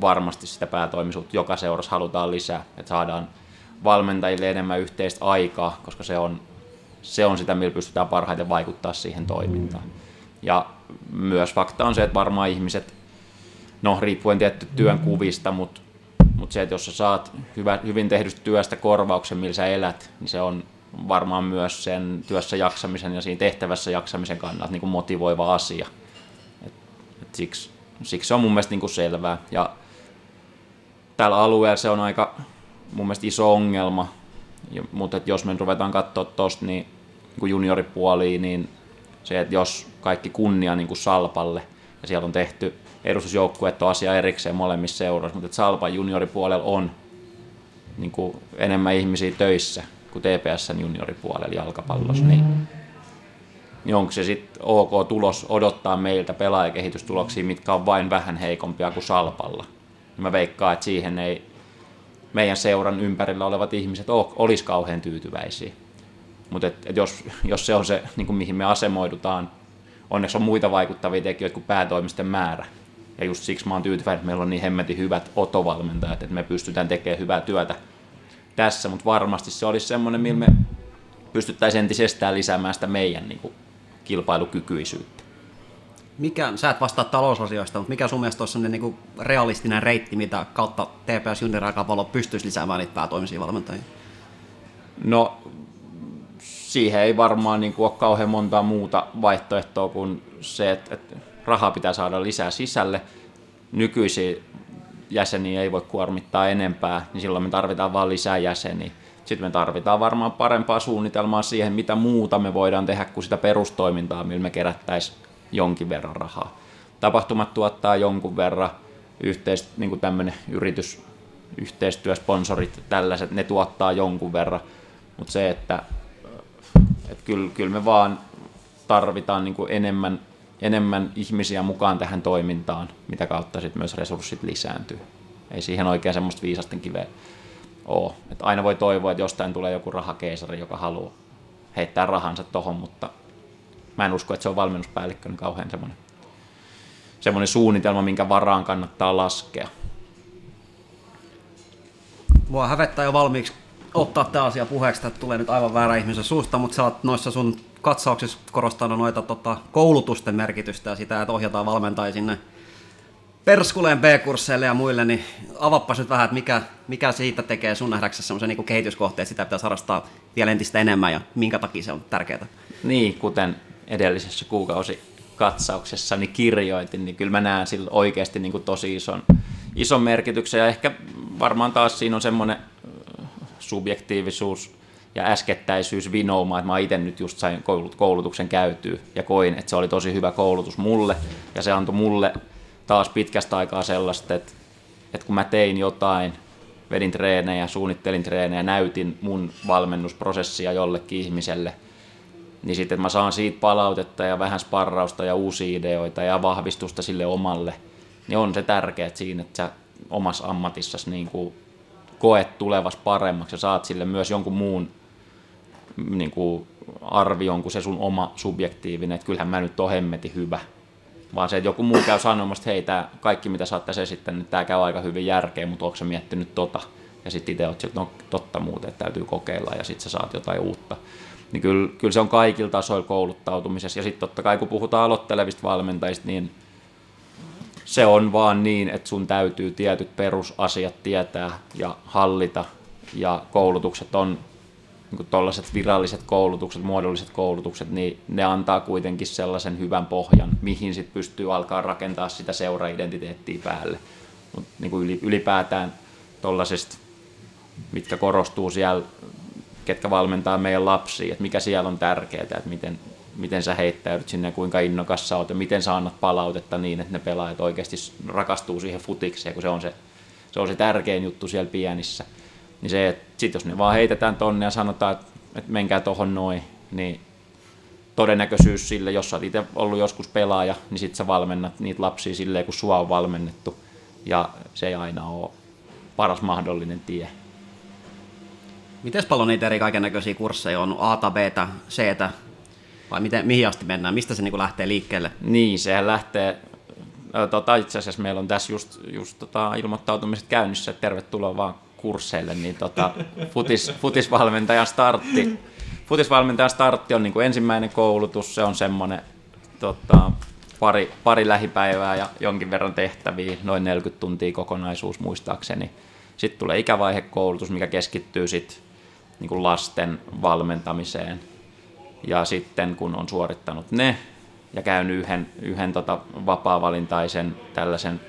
varmasti sitä päätoimisuutta joka seurassa halutaan lisää, että saadaan valmentajille enemmän yhteistä aikaa, koska se on, se on sitä, millä pystytään parhaiten vaikuttaa siihen toimintaan. Ja myös fakta on se, että varmaan ihmiset, no riippuen tietty työn kuvista, mutta mutta se, että jos sä saat hyvä, hyvin tehdystä työstä korvauksen, millä sä elät, niin se on varmaan myös sen työssä jaksamisen ja siinä tehtävässä jaksamisen kannalta niin kuin motivoiva asia. Et, et siksi, siksi se on mun mielestä niin kuin selvää. Ja tällä alueella se on aika mun mielestä iso ongelma, mutta että jos me ruvetaan katsoa tuosta niin, niin junioripuoliin, niin se, että jos kaikki kunnia niin kuin Salpalle, ja siellä on tehty edustusjoukkueet on asia erikseen molemmissa seuroissa, mutta Salpan junioripuolella on niin kuin enemmän ihmisiä töissä kuin TPSn junioripuolella jalkapallossa, niin, niin onko se sitten ok tulos odottaa meiltä pelaajakehitystuloksia, mitkä on vain vähän heikompia kuin Salpalla. Mä veikkaan, että siihen ei meidän seuran ympärillä olevat ihmiset olisi kauhean tyytyväisiä. Mutta et, et jos, jos se on se, niin kuin mihin me asemoidutaan, onneksi on muita vaikuttavia tekijöitä kuin päätoimisten määrä. Ja just siksi mä oon tyytyväinen, että meillä on niin hemmetin hyvät otovalmentajat, että me pystytään tekemään hyvää työtä tässä, mutta varmasti se olisi semmoinen, millä me pystyttäisiin entisestään lisäämään sitä meidän niin kuin, kilpailukykyisyyttä. Mikä, sä et vastaa talousasioista, mutta mikä sun mielestä olisi sellainen niin realistinen reitti, mitä kautta TPS Junior pystyisi lisäämään niitä päätoimisia valmentajia? No, siihen ei varmaan niin kuin, ole kauhean montaa muuta vaihtoehtoa kuin se, että, että rahaa pitää saada lisää sisälle. Nykyisiä jäseniä ei voi kuormittaa enempää, niin silloin me tarvitaan vain lisää jäseniä. Sitten me tarvitaan varmaan parempaa suunnitelmaa siihen, mitä muuta me voidaan tehdä kuin sitä perustoimintaa, millä me kerättäisiin jonkin verran rahaa. Tapahtumat tuottaa jonkun verran, yhteis, niin kuin tämmöinen yritys, yhteistyösponsorit, tällaiset, ne tuottaa jonkun verran, mutta se, että, että kyllä, kyllä me vaan tarvitaan niin kuin enemmän enemmän ihmisiä mukaan tähän toimintaan, mitä kautta sitten myös resurssit lisääntyy. Ei siihen oikein semmoista viisasten kiveä ole. Et aina voi toivoa, että jostain tulee joku rahakeisari, joka haluaa heittää rahansa tohon, mutta mä en usko, että se on valmennuspäällikkö niin kauhean semmoinen, semmoinen suunnitelma, minkä varaan kannattaa laskea. Mua hävettää jo valmiiksi ottaa tämä asia puheeksi, että tulee nyt aivan väärä ihmisen suusta, mutta sä oot noissa sun katsauksissa korostanut noita tota, koulutusten merkitystä ja sitä, että ohjataan valmentajia sinne Perskuleen B-kursseille ja muille, niin avappas nyt vähän, että mikä, mikä siitä tekee sun nähdäksesi semmoisen niin kehityskohteen, sitä pitää harrastaa vielä entistä enemmän ja minkä takia se on tärkeää? Niin, kuten edellisessä kuukausi katsauksessani kirjoitin, niin kyllä mä näen sillä oikeasti niin kuin tosi ison, ison merkityksen ja ehkä varmaan taas siinä on semmoinen subjektiivisuus ja äskettäisyys vinoumaan, että mä itse nyt just sain koulutuksen käytyä ja koin, että se oli tosi hyvä koulutus mulle. Ja se antoi mulle taas pitkästä aikaa sellaista, että, että kun mä tein jotain, vedin treenejä, suunnittelin treenejä, näytin mun valmennusprosessia jollekin ihmiselle, niin sitten mä saan siitä palautetta ja vähän sparrausta ja uusia ideoita ja vahvistusta sille omalle, niin on se tärkeää siinä, että sä omassa ammatissasi niin kuin koet tulevas paremmaksi ja saat sille myös jonkun muun niin kuin arvion kuin se sun oma subjektiivinen, että kyllähän mä nyt oon hyvä. Vaan se, että joku muu käy sanomassa, että hei, tää, kaikki mitä sä oot tässä esittänyt, niin tämä käy aika hyvin järkeä, mutta onko sä miettinyt tota? Ja sitten itse oot sieltä, no totta muuten, että täytyy kokeilla ja sitten sä saat jotain uutta. Niin kyllä, kyllä se on kaikilla tasoilla kouluttautumisessa. Ja sitten totta kai kun puhutaan aloittelevista valmentajista, niin se on vaan niin, että sun täytyy tietyt perusasiat tietää ja hallita. Ja koulutukset on niin tuollaiset viralliset koulutukset, muodolliset koulutukset, niin ne antaa kuitenkin sellaisen hyvän pohjan, mihin sitten pystyy alkaa rakentaa sitä seura-identiteettiä päälle. Mutta niin ylipäätään tuollaisesta, mitkä korostuu siellä, ketkä valmentaa meidän lapsia, että mikä siellä on tärkeää, että miten, miten sä heittäydyt sinne, kuinka innokas sä oot ja miten sä annat palautetta niin, että ne pelaajat oikeasti rakastuu siihen futikseen, kun se on se, se, on se tärkein juttu siellä pienissä niin se, että sit jos ne vaan heitetään tonne ja sanotaan, että, että menkää tohon noin, niin todennäköisyys sille, jos sä oot itse ollut joskus pelaaja, niin sit sä valmennat niitä lapsia silleen, kun sua on valmennettu. Ja se ei aina ole paras mahdollinen tie. Miten paljon niitä eri kaiken näköisiä kursseja on? A, B, C, vai miten, mihin asti mennään? Mistä se niin lähtee liikkeelle? Niin, sehän lähtee, tota, itse asiassa meillä on tässä just, just tota, ilmoittautumiset käynnissä, että tervetuloa vaan kursseille, niin tota, futis, futisvalmentajan startti, futisvalmentajan startti on niin kuin ensimmäinen koulutus, se on semmoinen tota, pari, pari lähipäivää ja jonkin verran tehtäviä, noin 40 tuntia kokonaisuus muistaakseni. Sitten tulee ikävaihekoulutus, mikä keskittyy sitten niin kuin lasten valmentamiseen. Ja sitten kun on suorittanut ne ja käynyt yhden, yhden tota vapaa-valintaisen tällaisen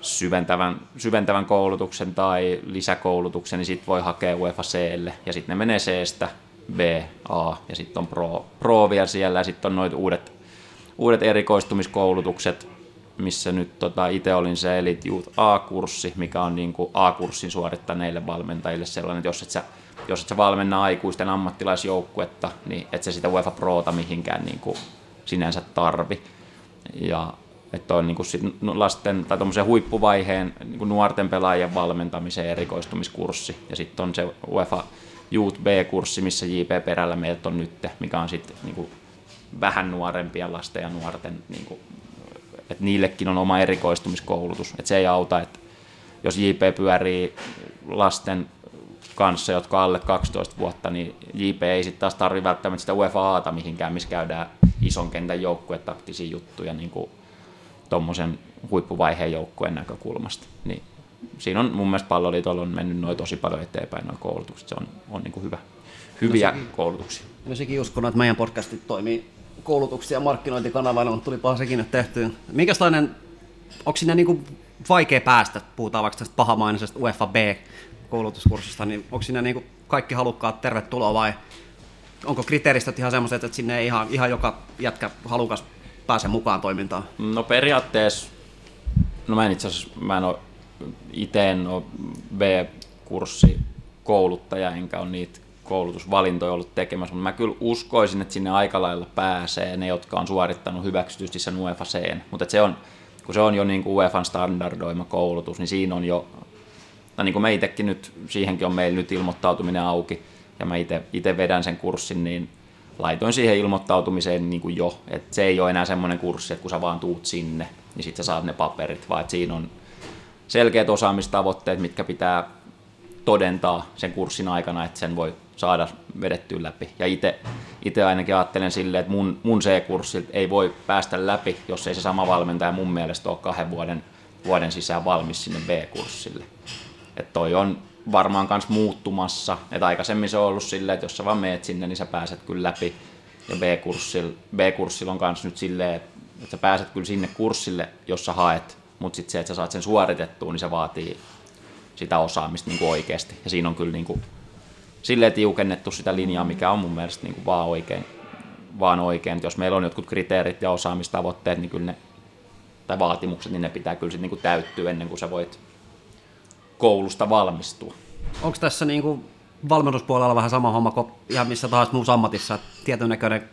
syventävän, syventävän koulutuksen tai lisäkoulutuksen, niin sitten voi hakea UEFA Clle. Ja sitten ne menee Cstä B, A ja sitten on Pro, Pro vielä siellä ja sitten on noita uudet, uudet erikoistumiskoulutukset, missä nyt tota, itse olin se Elite Youth A-kurssi, mikä on niin kuin A-kurssin suorittaneille valmentajille sellainen, että jos et sä, jos et sä valmenna aikuisten ammattilaisjoukkuetta, niin et sä sitä UEFA Prota mihinkään niin kuin sinänsä tarvi. Ja että on niin kuin lasten tai huippuvaiheen niin kuin nuorten pelaajien valmentamisen erikoistumiskurssi. Ja sitten on se UEFA Youth B-kurssi, missä JP Perällä meiltä on nyt, mikä on sitten niin vähän nuorempia lasten ja nuorten, niin kuin, että niillekin on oma erikoistumiskoulutus. Että se ei auta, että jos JP pyörii lasten kanssa, jotka on alle 12 vuotta, niin JP ei sitten taas tarvitse välttämättä sitä UEFA-aata mihinkään, missä käydään ison kentän joukkuetaktisia juttuja niin kuin tuommoisen huippuvaiheen joukkueen näkökulmasta. Niin siinä on mun mielestä palloliitolla on mennyt noin tosi paljon eteenpäin noin koulutukset. Se on, on niin kuin hyvä, hyviä no sekin, koulutuksia. No sekin uskon, että meidän podcastit toimii koulutuksia markkinointikanavalla, mutta tulipahan sekin nyt tehtyä. Minkälainen, onko siinä niin kuin vaikea päästä, puhutaan vaikka tästä pahamainisesta UEFA B-koulutuskurssista, niin onko siinä niin kaikki halukkaat tervetuloa vai onko kriteeristöt ihan semmoiset, että sinne ei ihan, ihan joka jätkä halukas pääse mukaan toimintaan? No periaatteessa, no mä en itse asiassa, mä en ole itse en ole B-kurssi kouluttaja, enkä ole niitä koulutusvalintoja ollut tekemässä, mutta mä kyllä uskoisin, että sinne aika lailla pääsee ne, jotka on suorittanut hyväksytysti sen UEFA C. Mutta se on, kun se on jo niin kuin UEFan standardoima koulutus, niin siinä on jo, tai niin kuin me itsekin nyt, siihenkin on meillä nyt ilmoittautuminen auki, ja mä itse vedän sen kurssin, niin laitoin siihen ilmoittautumiseen niin kuin jo, että se ei ole enää semmoinen kurssi, että kun sä vaan tuut sinne, niin sitten sä saat ne paperit, vaan että siinä on selkeät osaamistavoitteet, mitkä pitää todentaa sen kurssin aikana, että sen voi saada vedettyä läpi. Ja itse ainakin ajattelen silleen, että mun, mun C-kurssilta ei voi päästä läpi, jos ei se sama valmentaja mun mielestä ole kahden vuoden, vuoden sisään valmis sinne B-kurssille. Että toi on varmaan myös muuttumassa. Et aikaisemmin se on ollut silleen, että jos sä vaan meet sinne, niin sä pääset kyllä läpi. Ja B-kurssilla, B-kurssilla on myös nyt silleen, että sä pääset kyllä sinne kurssille, jos sä haet, mutta sitten se, että sä saat sen suoritettua, niin se vaatii sitä osaamista niin kuin oikeasti. Ja siinä on kyllä niin kuin, silleen tiukennettu sitä linjaa, mikä on mun mielestä niin kuin vaan oikein. Vaan oikein. Jos meillä on jotkut kriteerit ja osaamistavoitteet, niin kyllä ne, tai vaatimukset, niin ne pitää kyllä sitten niin kuin täyttyä ennen kuin sä voit koulusta valmistua. Onko tässä niin kuin valmennuspuolella vähän sama homma kuin ihan missä tahansa muussa ammatissa, että tietyn näköinen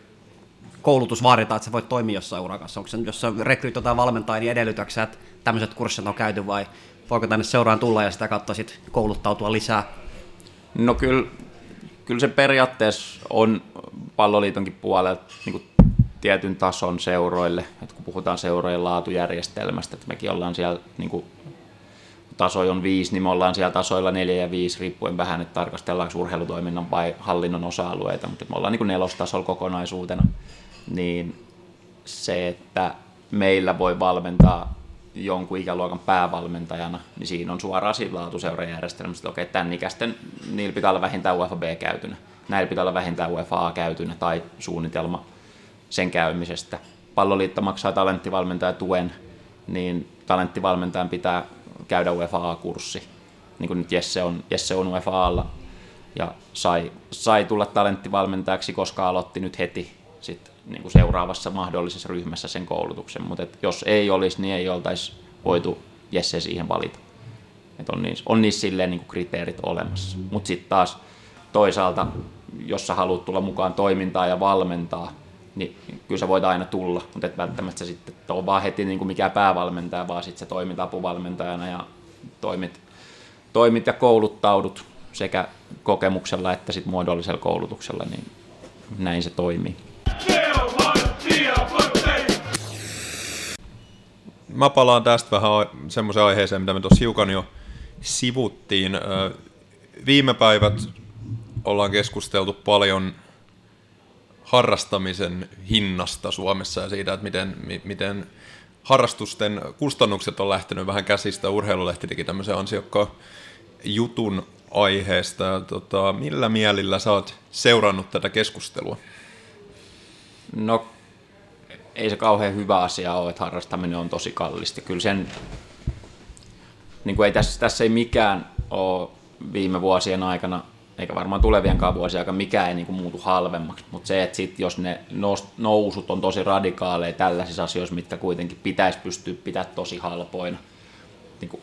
koulutus vaaditaan, että sä voit toimia jossain urakassa? Onko se, jos sä rekrytotaan valmentajia, niin edellytäksä, että tämmöiset kurssit on käyty vai voiko tänne seuraan tulla ja sitä kautta sit kouluttautua lisää? No kyllä, kyllä se periaatteessa on palloliitonkin puolelta niin kuin tietyn tason seuroille, että kun puhutaan seurojen laatujärjestelmästä, että mekin ollaan siellä niin kuin tasoja on viisi, niin me ollaan siellä tasoilla neljä ja viisi, riippuen vähän, että tarkastellaanko urheilutoiminnan vai hallinnon osa-alueita, mutta me ollaan niin kuin nelostasolla kokonaisuutena, niin se, että meillä voi valmentaa jonkun ikäluokan päävalmentajana, niin siinä on suoraan siinä laatuseurajärjestelmässä, että okei, tämän ikäisten, niillä pitää olla vähintään UEFA B käytynä, näillä pitää olla vähintään UEFA käytynä tai suunnitelma sen käymisestä. Palloliitto maksaa talenttivalmentajatuen, niin talenttivalmentajan pitää käydä UEFA A-kurssi, niin kuin nyt Jesse on, Jesse on UEFA alla ja sai, sai tulla talenttivalmentajaksi, koska aloitti nyt heti sit, niin kuin seuraavassa mahdollisessa ryhmässä sen koulutuksen, mutta jos ei olisi, niin ei oltaisi voitu Jesse siihen valita. Et on, niissä, on niissä silleen niin kuin kriteerit olemassa. Mutta sitten taas toisaalta, jos sä haluat tulla mukaan toimintaa ja valmentaa, niin kyllä sä voit aina tulla, mutta et välttämättä sitten ole vaan heti niin kuin mikään päävalmentaja, vaan sitten sä toimit apuvalmentajana ja toimit, toimit ja kouluttaudut sekä kokemuksella että sit muodollisella koulutuksella, niin näin se toimii. Mä palaan tästä vähän semmoiseen aiheeseen, mitä me tuossa hiukan jo, sivuttiin. Viime päivät ollaan keskusteltu paljon harrastamisen hinnasta Suomessa ja siitä, että miten, mi- miten harrastusten kustannukset on lähtenyt vähän käsistä. Urheilulehti teki tämmöisen ansiokkaan jutun aiheesta. Tota, millä mielillä sä oot seurannut tätä keskustelua? No, ei se kauhean hyvä asia ole, että harrastaminen on tosi kallista. Kyllä sen, niin kuin ei tässä, tässä ei mikään ole viime vuosien aikana, eikä varmaan tulevienkaan vuosien aikana, mikään ei niin kuin muutu halvemmaksi. Mutta se, että sit, jos ne nousut on tosi radikaaleja tällaisissa asioissa, mitkä kuitenkin pitäisi pystyä pitämään tosi halpoina, niin kuin,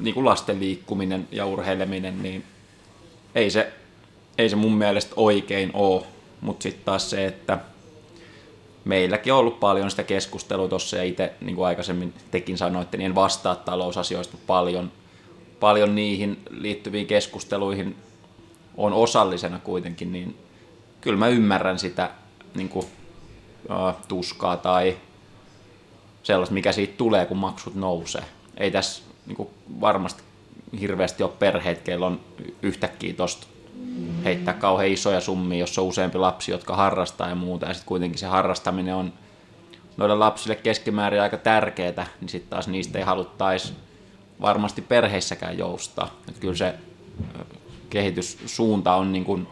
niin kuin lasten liikkuminen ja urheileminen, niin ei se, ei se mun mielestä oikein ole. Mutta sitten taas se, että meilläkin on ollut paljon sitä keskustelua tuossa ja itse, niin kuin aikaisemmin tekin sanoitte, niin en vastaa talousasioista paljon, paljon niihin liittyviin keskusteluihin on osallisena kuitenkin, niin kyllä mä ymmärrän sitä niin kuin, uh, tuskaa tai sellaista, mikä siitä tulee, kun maksut nousee. Ei tässä niin kuin, varmasti hirveästi ole perheet, keillä on yhtäkkiä tuosta heittää kauhean isoja summia, jos on useampi lapsi, jotka harrastaa ja muuta, ja sitten kuitenkin se harrastaminen on noille lapsille keskimäärin aika tärkeää, niin sitten taas niistä ei haluttaisi varmasti perheissäkään joustaa. Et kyllä se kehityssuunta on niin kuin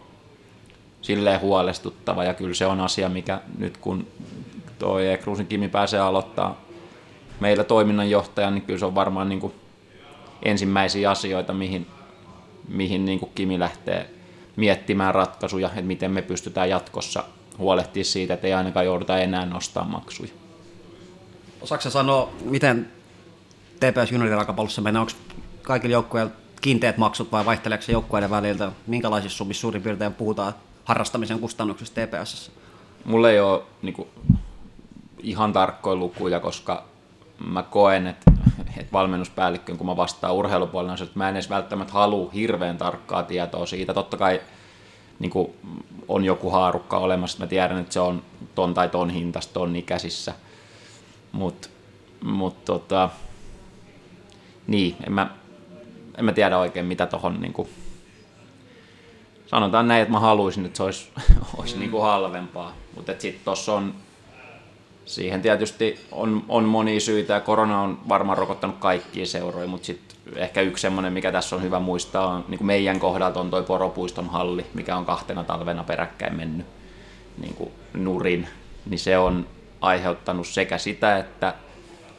silleen huolestuttava, ja kyllä se on asia, mikä nyt kun tuo Ekruusin Kimi pääsee aloittaa meillä toiminnanjohtajan, niin kyllä se on varmaan niin kuin ensimmäisiä asioita, mihin, mihin niin kuin Kimi lähtee miettimään ratkaisuja, että miten me pystytään jatkossa huolehtimaan siitä, että ei ainakaan jouduta enää nostaa maksuja. Osaatko sanoa, miten TPS Juniorin jalkapallossa menee? Onko kaikilla joukkueilla kiinteät maksut vai vaihteleeko se joukkueiden väliltä? Minkälaisissa summissa suurin piirtein puhutaan harrastamisen kustannuksista TPS? Mulla ei ole niin kuin, ihan tarkkoja lukuja, koska mä koen, että, että valmennuspäällikkön, kun mä vastaan urheilupuolella, on se, että mä en edes välttämättä halua hirveän tarkkaa tietoa siitä. Totta kai niin kuin, on joku haarukka olemassa, mä tiedän, että se on ton tai ton hintaista, ton ikäisissä. Mutta mut, tota, niin, en mä, en mä tiedä oikein mitä tohon niin kuin, sanotaan näin, että mä haluaisin, että se olisi, olisi mm. niin kuin halvempaa. Mutta sitten tuossa on Siihen tietysti on, on monia syitä ja korona on varmaan rokottanut kaikkia seuroja, mutta sitten ehkä yksi semmoinen, mikä tässä on hyvä muistaa, on niin kuin meidän kohdalta on toi Poropuiston halli, mikä on kahtena talvena peräkkäin mennyt niin kuin nurin, niin se on aiheuttanut sekä sitä, että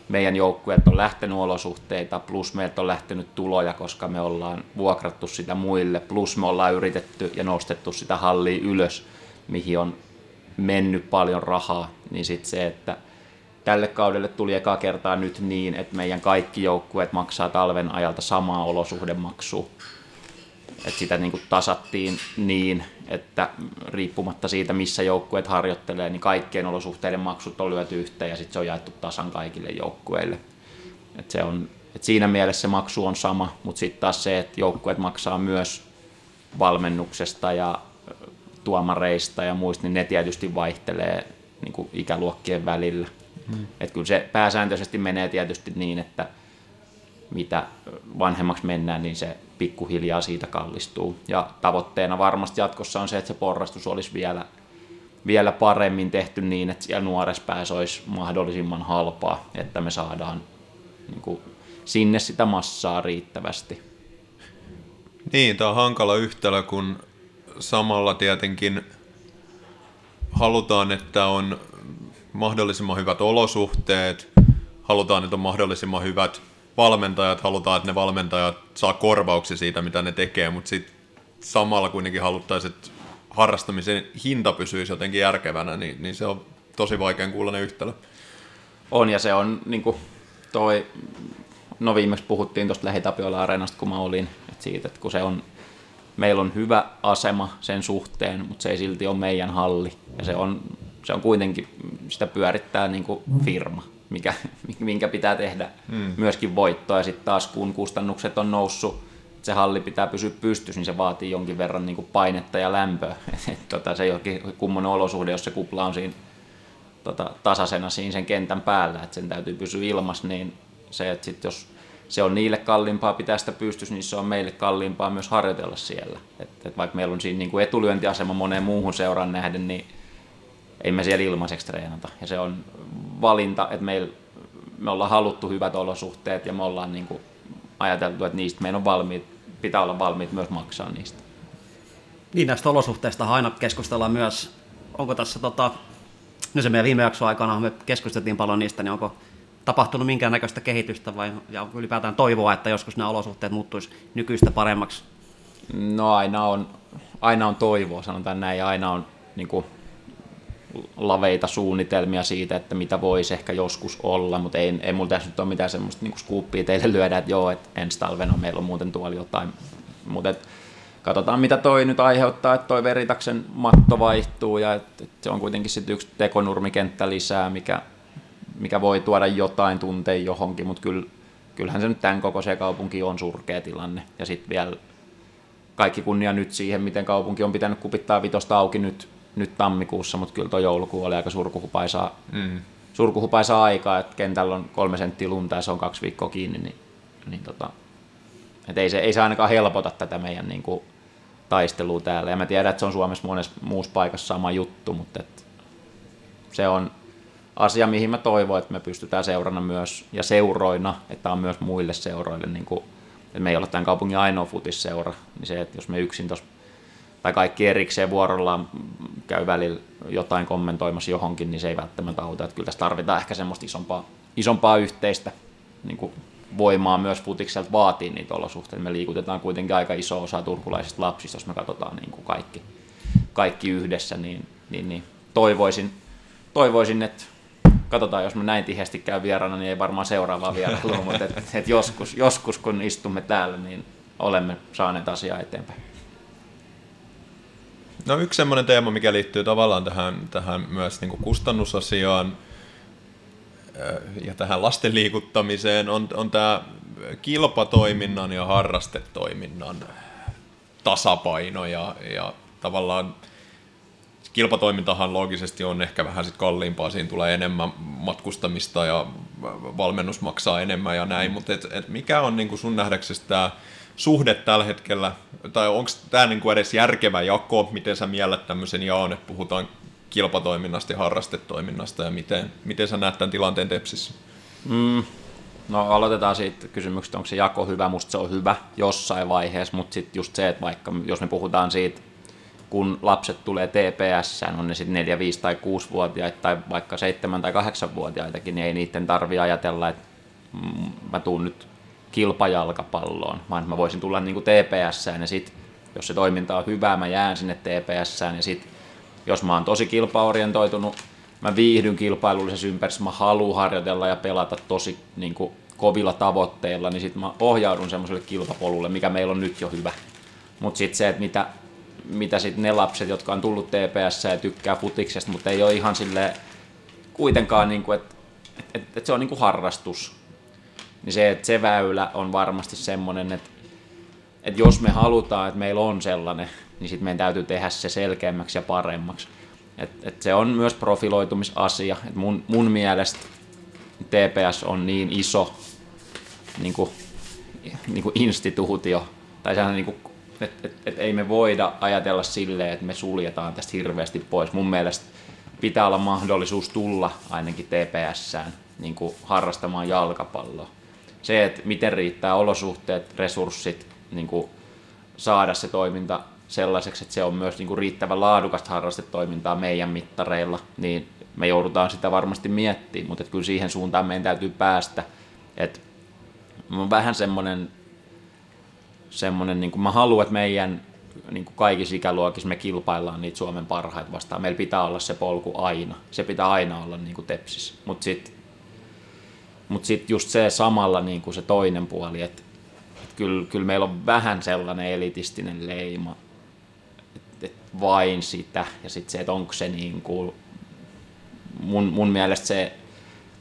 meidän joukkueet on lähtenyt olosuhteita, plus meiltä on lähtenyt tuloja, koska me ollaan vuokrattu sitä muille, plus me ollaan yritetty ja nostettu sitä hallia ylös, mihin on mennyt paljon rahaa, niin sitten se, että tälle kaudelle tuli eka kertaa nyt niin, että meidän kaikki joukkueet maksaa talven ajalta samaa olosuhdemaksua. Että sitä niin kuin tasattiin niin, että riippumatta siitä, missä joukkueet harjoittelee, niin kaikkien olosuhteiden maksut on lyöty yhteen ja sitten se on jaettu tasan kaikille joukkueille. Et se on, et siinä mielessä se maksu on sama, mutta sitten taas se, että joukkueet maksaa myös valmennuksesta ja tuomareista ja muista, niin ne tietysti vaihtelee niin kuin ikäluokkien välillä. Hmm. Et kyllä se pääsääntöisesti menee tietysti niin, että mitä vanhemmaksi mennään, niin se pikkuhiljaa siitä kallistuu. Ja tavoitteena varmasti jatkossa on se, että se porrastus olisi vielä, vielä paremmin tehty niin, että siellä nuoressa päässä olisi mahdollisimman halpaa, että me saadaan niin kuin, sinne sitä massaa riittävästi. Niin, tämä on hankala yhtälö, kun samalla tietenkin halutaan, että on mahdollisimman hyvät olosuhteet, halutaan, että on mahdollisimman hyvät valmentajat, halutaan, että ne valmentajat saa korvauksia siitä, mitä ne tekee, mutta sitten samalla kuitenkin haluttaisiin, että harrastamisen hinta pysyisi jotenkin järkevänä, niin, niin se on tosi vaikean kuulonen yhtälö. On, ja se on niin kuin toi, no viimeksi puhuttiin tuosta Lähitapiola-areenasta, kun mä olin, että siitä, että kun se on meillä on hyvä asema sen suhteen, mutta se ei silti ole meidän halli. Ja se on, se on kuitenkin, sitä pyörittää niin kuin firma, mikä, minkä pitää tehdä hmm. myöskin voittoa. Ja sitten taas kun kustannukset on noussut, se halli pitää pysyä pystyssä, niin se vaatii jonkin verran niin kuin painetta ja lämpöä. Et, tota, se ei ole kummonen olosuhde, jos se kupla on siinä tota, tasaisena siinä sen kentän päällä, että sen täytyy pysyä ilmassa, niin se, että sit jos se on niille kalliimpaa pitää sitä pystyssä, niin se on meille kalliimpaa myös harjoitella siellä. Et, et vaikka meillä on siinä niin kuin etulyöntiasema moneen muuhun seuraan nähden, niin ei me siellä ilmaiseksi treenata. Ja se on valinta, että meillä, me ollaan haluttu hyvät olosuhteet ja me ollaan niin kuin ajateltu, että niistä meidän on valmiit, pitää olla valmiit myös maksaa niistä. Niin näistä olosuhteista aina keskustellaan myös. Onko tässä, tota, no se meidän viime jakson aikana me keskusteltiin paljon niistä, niin onko tapahtunut minkäännäköistä kehitystä vai ja onko ylipäätään toivoa, että joskus nämä olosuhteet muuttuisi nykyistä paremmaksi? No aina on, aina on toivoa, sanotaan näin, ja aina on niin kuin, laveita suunnitelmia siitä, että mitä voisi ehkä joskus olla, mutta ei, ei mulla tässä nyt ole mitään semmoista niin skuuppia teille lyödä, että joo, että ensi talvena meillä on muuten tuolla jotain, mutta et, katsotaan mitä toi nyt aiheuttaa, että toi Veritaksen matto vaihtuu ja että et se on kuitenkin sitten yksi tekonurmikenttä lisää, mikä, mikä voi tuoda jotain tunteja johonkin, mutta kyllä, kyllähän se nyt tämän koko se kaupunki on surkea tilanne. Ja sitten vielä kaikki kunnia nyt siihen, miten kaupunki on pitänyt kupittaa vitosta auki nyt nyt tammikuussa, mutta kyllä tuo joulukuu oli aika surkuhupaisaa, mm. surkuhupaisaa aikaa, että kentällä on kolme senttiä lunta ja se on kaksi viikkoa kiinni, niin, niin tota, et ei, se, ei se ainakaan helpota tätä meidän niin kuin, taistelua täällä. Ja mä tiedän, että se on Suomessa monessa muussa paikassa sama juttu, mutta et se on asia, mihin mä toivon, että me pystytään seurana myös, ja seuroina, että on myös muille seuroille, niin kuin, että me ei ole tämän kaupungin ainoa futisseura, niin se, että jos me yksin tuossa tai kaikki erikseen vuorollaan käy välillä jotain kommentoimassa johonkin, niin se ei välttämättä auta. Että kyllä tässä tarvitaan ehkä semmoista isompaa, isompaa yhteistä niin kuin voimaa myös futikselta vaatii niitä olosuhteita. Me liikutetaan kuitenkin aika iso osa turkulaisista lapsista, jos me katsotaan niin kuin kaikki, kaikki yhdessä, niin, niin, niin toivoisin, toivoisin, että katsotaan, jos me näin tiheästi käy vieraana, niin ei varmaan seuraavaa vierailua, mutta et, et joskus, joskus, kun istumme täällä, niin olemme saaneet asiaa eteenpäin. No yksi semmoinen teema, mikä liittyy tavallaan tähän, tähän myös niin kuin kustannusasiaan äh, ja tähän lasten liikuttamiseen, on, on tämä kilpatoiminnan ja harrastetoiminnan tasapaino ja, ja tavallaan kilpatoimintahan loogisesti on ehkä vähän sit kalliimpaa, siinä tulee enemmän matkustamista ja valmennus maksaa enemmän ja näin, mutta et, et mikä on niin kuin sun nähdäksesi tämä suhde tällä hetkellä, tai onko tämä niinku edes järkevä jako, miten sä miellät tämmöisen jaon, että puhutaan kilpatoiminnasta ja harrastetoiminnasta, ja miten, miten sä näet tämän tilanteen Tepsissä? Mm, no aloitetaan siitä kysymyksestä, onko se jako hyvä, musta se on hyvä jossain vaiheessa, mutta sitten just se, että vaikka jos me puhutaan siitä, kun lapset tulee TPS, on ne sitten 4, 5 tai 6-vuotiaita tai vaikka 7 tai 8-vuotiaitakin, niin ei niiden tarvi ajatella, että mä tuun nyt kilpajalkapalloon, vaan mä voisin tulla niin kuin TPSään ja sitten, jos se toiminta on hyvää, mä jään sinne TPSään ja sitten, jos mä oon tosi kilpaorientoitunut, mä viihdyn kilpailullisessa ympäristössä, mä haluan harjoitella ja pelata tosi niin kuin, kovilla tavoitteilla, niin sitten mä ohjaudun semmoiselle kilpapolulle, mikä meillä on nyt jo hyvä. Mutta sitten se, että mitä, mitä sitten ne lapset, jotka on tullut TPS ja tykkää futiksesta, mutta ei ole ihan sille kuitenkaan, niin että et, et, et se on niin kuin harrastus, niin se, että se väylä on varmasti semmoinen, että, että jos me halutaan, että meillä on sellainen, niin sitten meidän täytyy tehdä se selkeämmäksi ja paremmaksi. Et, et se on myös profiloitumisasia. Et mun, mun mielestä TPS on niin iso niin kuin, niin kuin instituutio, tai sehän niin kuin, et, et ei me voida ajatella silleen, että me suljetaan tästä hirveästi pois. Mun mielestä pitää olla mahdollisuus tulla ainakin TPSään niin kuin harrastamaan jalkapalloa se, että miten riittää olosuhteet, resurssit, niin kuin saada se toiminta sellaiseksi, että se on myös niin kuin riittävän laadukasta harrastetoimintaa meidän mittareilla, niin me joudutaan sitä varmasti miettimään, mutta kyllä siihen suuntaan meidän täytyy päästä. Että on vähän semmoinen, semmoinen niin kuin mä haluan, että meidän niin kuin kaikissa ikäluokissa me kilpaillaan niitä Suomen parhaita vastaan. Meillä pitää olla se polku aina. Se pitää aina olla niin kuin tepsissä. Mutta sitten mutta sitten just se samalla niin kuin se toinen puoli, että et kyllä, kyllä meillä on vähän sellainen elitistinen leima, että et vain sitä, ja sitten se, että onko se niin kuin, mun, mun mielestä se,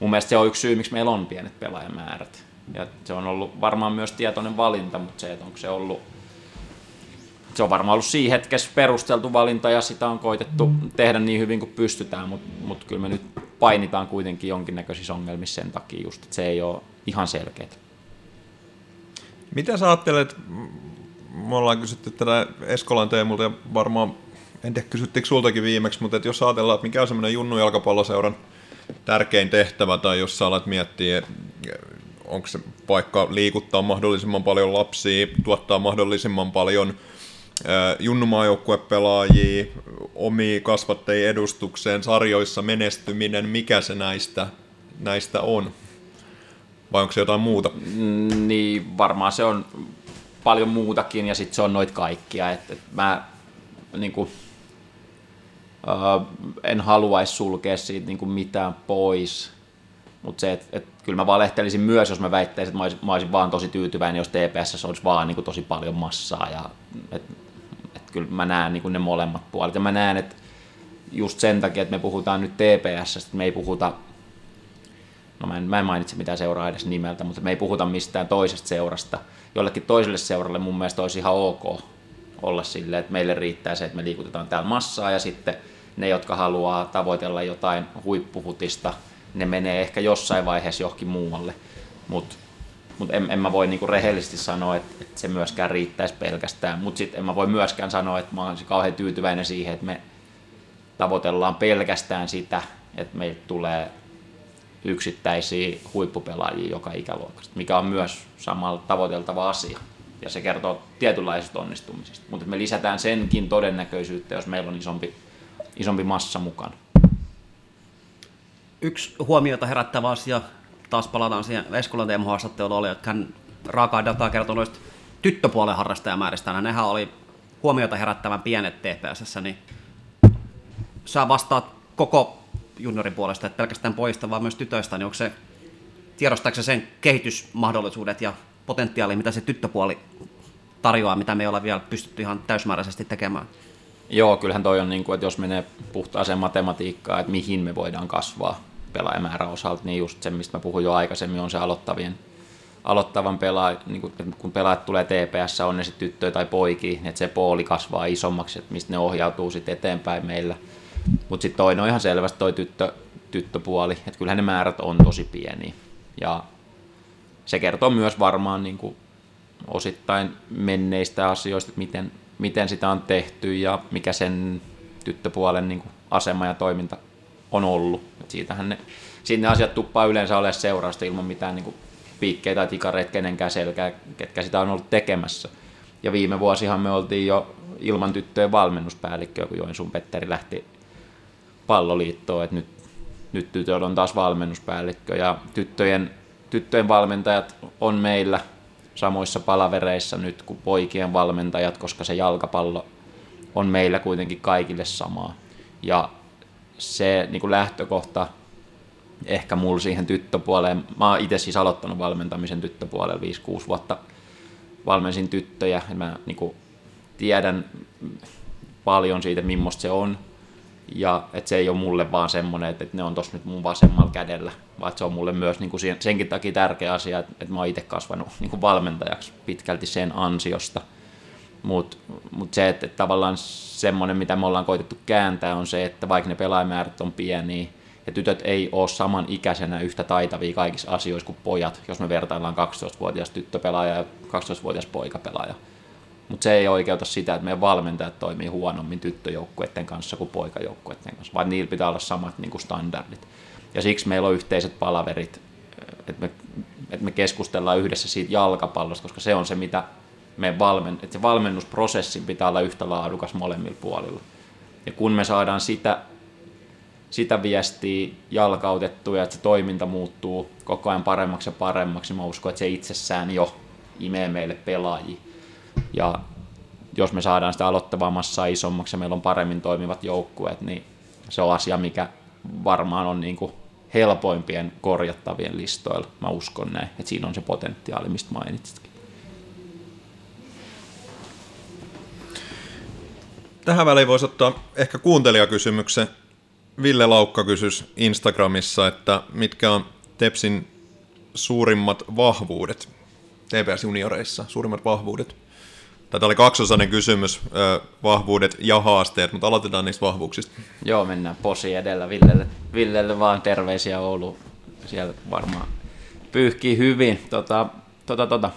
mun mielestä se on yksi syy, miksi meillä on pienet pelaajamäärät. Ja se on ollut varmaan myös tietoinen valinta, mutta se, että onko se ollut se on varmaan ollut siinä hetkessä perusteltu valinta ja sitä on koitettu tehdä niin hyvin kuin pystytään, mutta mut kyllä me nyt painitaan kuitenkin jonkinnäköisissä ongelmissa sen takia just, että se ei ole ihan selkeä. Mitä sä ajattelet, me ollaan kysytty tätä Eskolan Teemulta ja varmaan, en tiedä kysyttikö sultakin viimeksi, mutta että jos ajatellaan, että mikä on semmoinen Junnu jalkapalloseuran tärkein tehtävä, tai jos sä alat miettiä, onko se vaikka liikuttaa mahdollisimman paljon lapsia, tuottaa mahdollisimman paljon junnumaajoukkuepelaajia, omia kasvattajia edustukseen, sarjoissa menestyminen, mikä se näistä, näistä on? Vai onko se jotain muuta? Mm, Niin varmaan se on paljon muutakin ja sitten se on noit kaikkia. Et, et mä niin kuin, äh, en haluaisi sulkea siitä niin kuin mitään pois. Mutta se, että et, kyllä mä valehtelisin myös, jos mä väittäisin, että mä olisin, mä olisin vaan tosi tyytyväinen, jos TPS olisi vaan niin kuin tosi paljon massaa. Ja, et kyllä mä näen niin ne molemmat puolet. Ja mä näen, että just sen takia, että me puhutaan nyt TPS, että me ei puhuta no mä en, mä en mainitse mitään seuraa edes nimeltä, mutta me ei puhuta mistään toisesta seurasta. Jollekin toiselle seuralle mun mielestä olisi ihan ok olla silleen, että meille riittää se, että me liikutetaan täällä massaa ja sitten ne, jotka haluaa tavoitella jotain huippuhutista, ne menee ehkä jossain vaiheessa johonkin muualle. Mutta mut en, en mä voi niinku rehellisesti sanoa, että, että se myöskään riittäisi pelkästään. Mutta sitten en mä voi myöskään sanoa, että mä olisin kauhean tyytyväinen siihen, että me tavoitellaan pelkästään sitä, että meiltä tulee yksittäisiä huippupelaajia joka ikäluokasta, mikä on myös samalla tavoiteltava asia. Ja se kertoo tietynlaisesta onnistumisesta. Mutta me lisätään senkin todennäköisyyttä, jos meillä on isompi, isompi massa mukana. Yksi huomiota herättävä asia, taas palataan siihen Eskolan Teemu haastatteluun, oli, että hän raakaa dataa kertoi noista tyttöpuolen harrastajamääristä, ja nehän oli huomiota herättävän pienet TPSssä, niin sä vastaat koko juniorin puolesta, että pelkästään pojista, vaan myös tytöistä, niin onko se, tiedostaako se sen kehitysmahdollisuudet ja potentiaali, mitä se tyttöpuoli tarjoaa, mitä me ei olla vielä pystytty ihan täysmääräisesti tekemään? Joo, kyllähän toi on, niin kuin, että jos menee puhtaaseen matematiikkaan, että mihin me voidaan kasvaa pelaajamäärän osalta, niin just se, mistä mä puhuin jo aikaisemmin, on se aloittavien, aloittavan pelaaja, niin kuin, kun pelaajat tulee TPS, on ne sitten tyttöjä tai poikia, niin että se pooli kasvaa isommaksi, että mistä ne ohjautuu sitten eteenpäin meillä. Mutta sitten toinen on ihan selvästi toi tyttö, tyttöpuoli, että kyllähän ne määrät on tosi pieniä. Ja se kertoo myös varmaan niin kuin osittain menneistä asioista, että miten, miten sitä on tehty ja mikä sen tyttöpuolen niin kuin asema ja toiminta on ollut. Et siitähän ne, siitä ne asiat tuppaa yleensä ole seurausta ilman mitään niin kuin tai tikareita kenenkään selkää, ketkä sitä on ollut tekemässä. Ja viime vuosihan me oltiin jo ilman tyttöjen valmennuspäällikköä, kun Joensuun Petteri lähti palloliittoon, että nyt, nyt tytöllä on taas valmennuspäällikkö ja tyttöjen, tyttöjen valmentajat on meillä samoissa palavereissa nyt kuin poikien valmentajat, koska se jalkapallo on meillä kuitenkin kaikille samaa. Ja se niin kuin lähtökohta ehkä mulla siihen tyttöpuoleen, mä oon itse siis aloittanut valmentamisen tyttöpuolella 5-6 vuotta. Valmensin tyttöjä, mä niin kuin, tiedän paljon siitä, millaista se on, ja että se ei ole mulle vaan semmoinen, että, että ne on tossa nyt mun vasemmalla kädellä, vaan se on mulle myös niin kuin senkin takia tärkeä asia, että, että mä oon itse kasvanut niin kuin valmentajaksi pitkälti sen ansiosta. Mutta mut se, että, että tavallaan semmoinen, mitä me ollaan koitettu kääntää, on se, että vaikka ne pelaajamäärät on pieniä, ja tytöt ei ole saman ikäisenä yhtä taitavia kaikissa asioissa kuin pojat, jos me vertaillaan 12-vuotias tyttöpelaaja ja 12-vuotias poikapelaaja. Mutta se ei oikeuta sitä, että meidän valmentajat toimii huonommin tyttöjoukkueiden kanssa kuin poikajoukkueiden kanssa, vaan niillä pitää olla samat niin kuin standardit. Ja siksi meillä on yhteiset palaverit, että me, että me keskustellaan yhdessä siitä jalkapallosta, koska se on se, mitä me valmen, että se valmennusprosessin pitää olla yhtä laadukas molemmilla puolilla. Ja kun me saadaan sitä, sitä viestiä jalkautettua ja että se toiminta muuttuu koko ajan paremmaksi ja paremmaksi, niin mä uskon, että se itsessään jo imee meille pelaajia. Ja jos me saadaan sitä aloittavaa massaa isommaksi ja meillä on paremmin toimivat joukkueet, niin se on asia, mikä varmaan on niin kuin helpoimpien korjattavien listoilla. Mä uskon näin, että siinä on se potentiaali, mistä mainitsitkin. Tähän väliin voisi ottaa ehkä kuuntelijakysymyksen. Ville Laukka kysys Instagramissa, että mitkä on Tepsin suurimmat vahvuudet TPS-junioreissa, suurimmat vahvuudet? Tämä oli kaksosainen kysymys, vahvuudet ja haasteet, mutta aloitetaan niistä vahvuuksista. Joo, mennään posi edellä Villelle, Villelle vaan terveisiä Oulu. Siellä varmaan pyyhkii hyvin. Tota, tota, tota.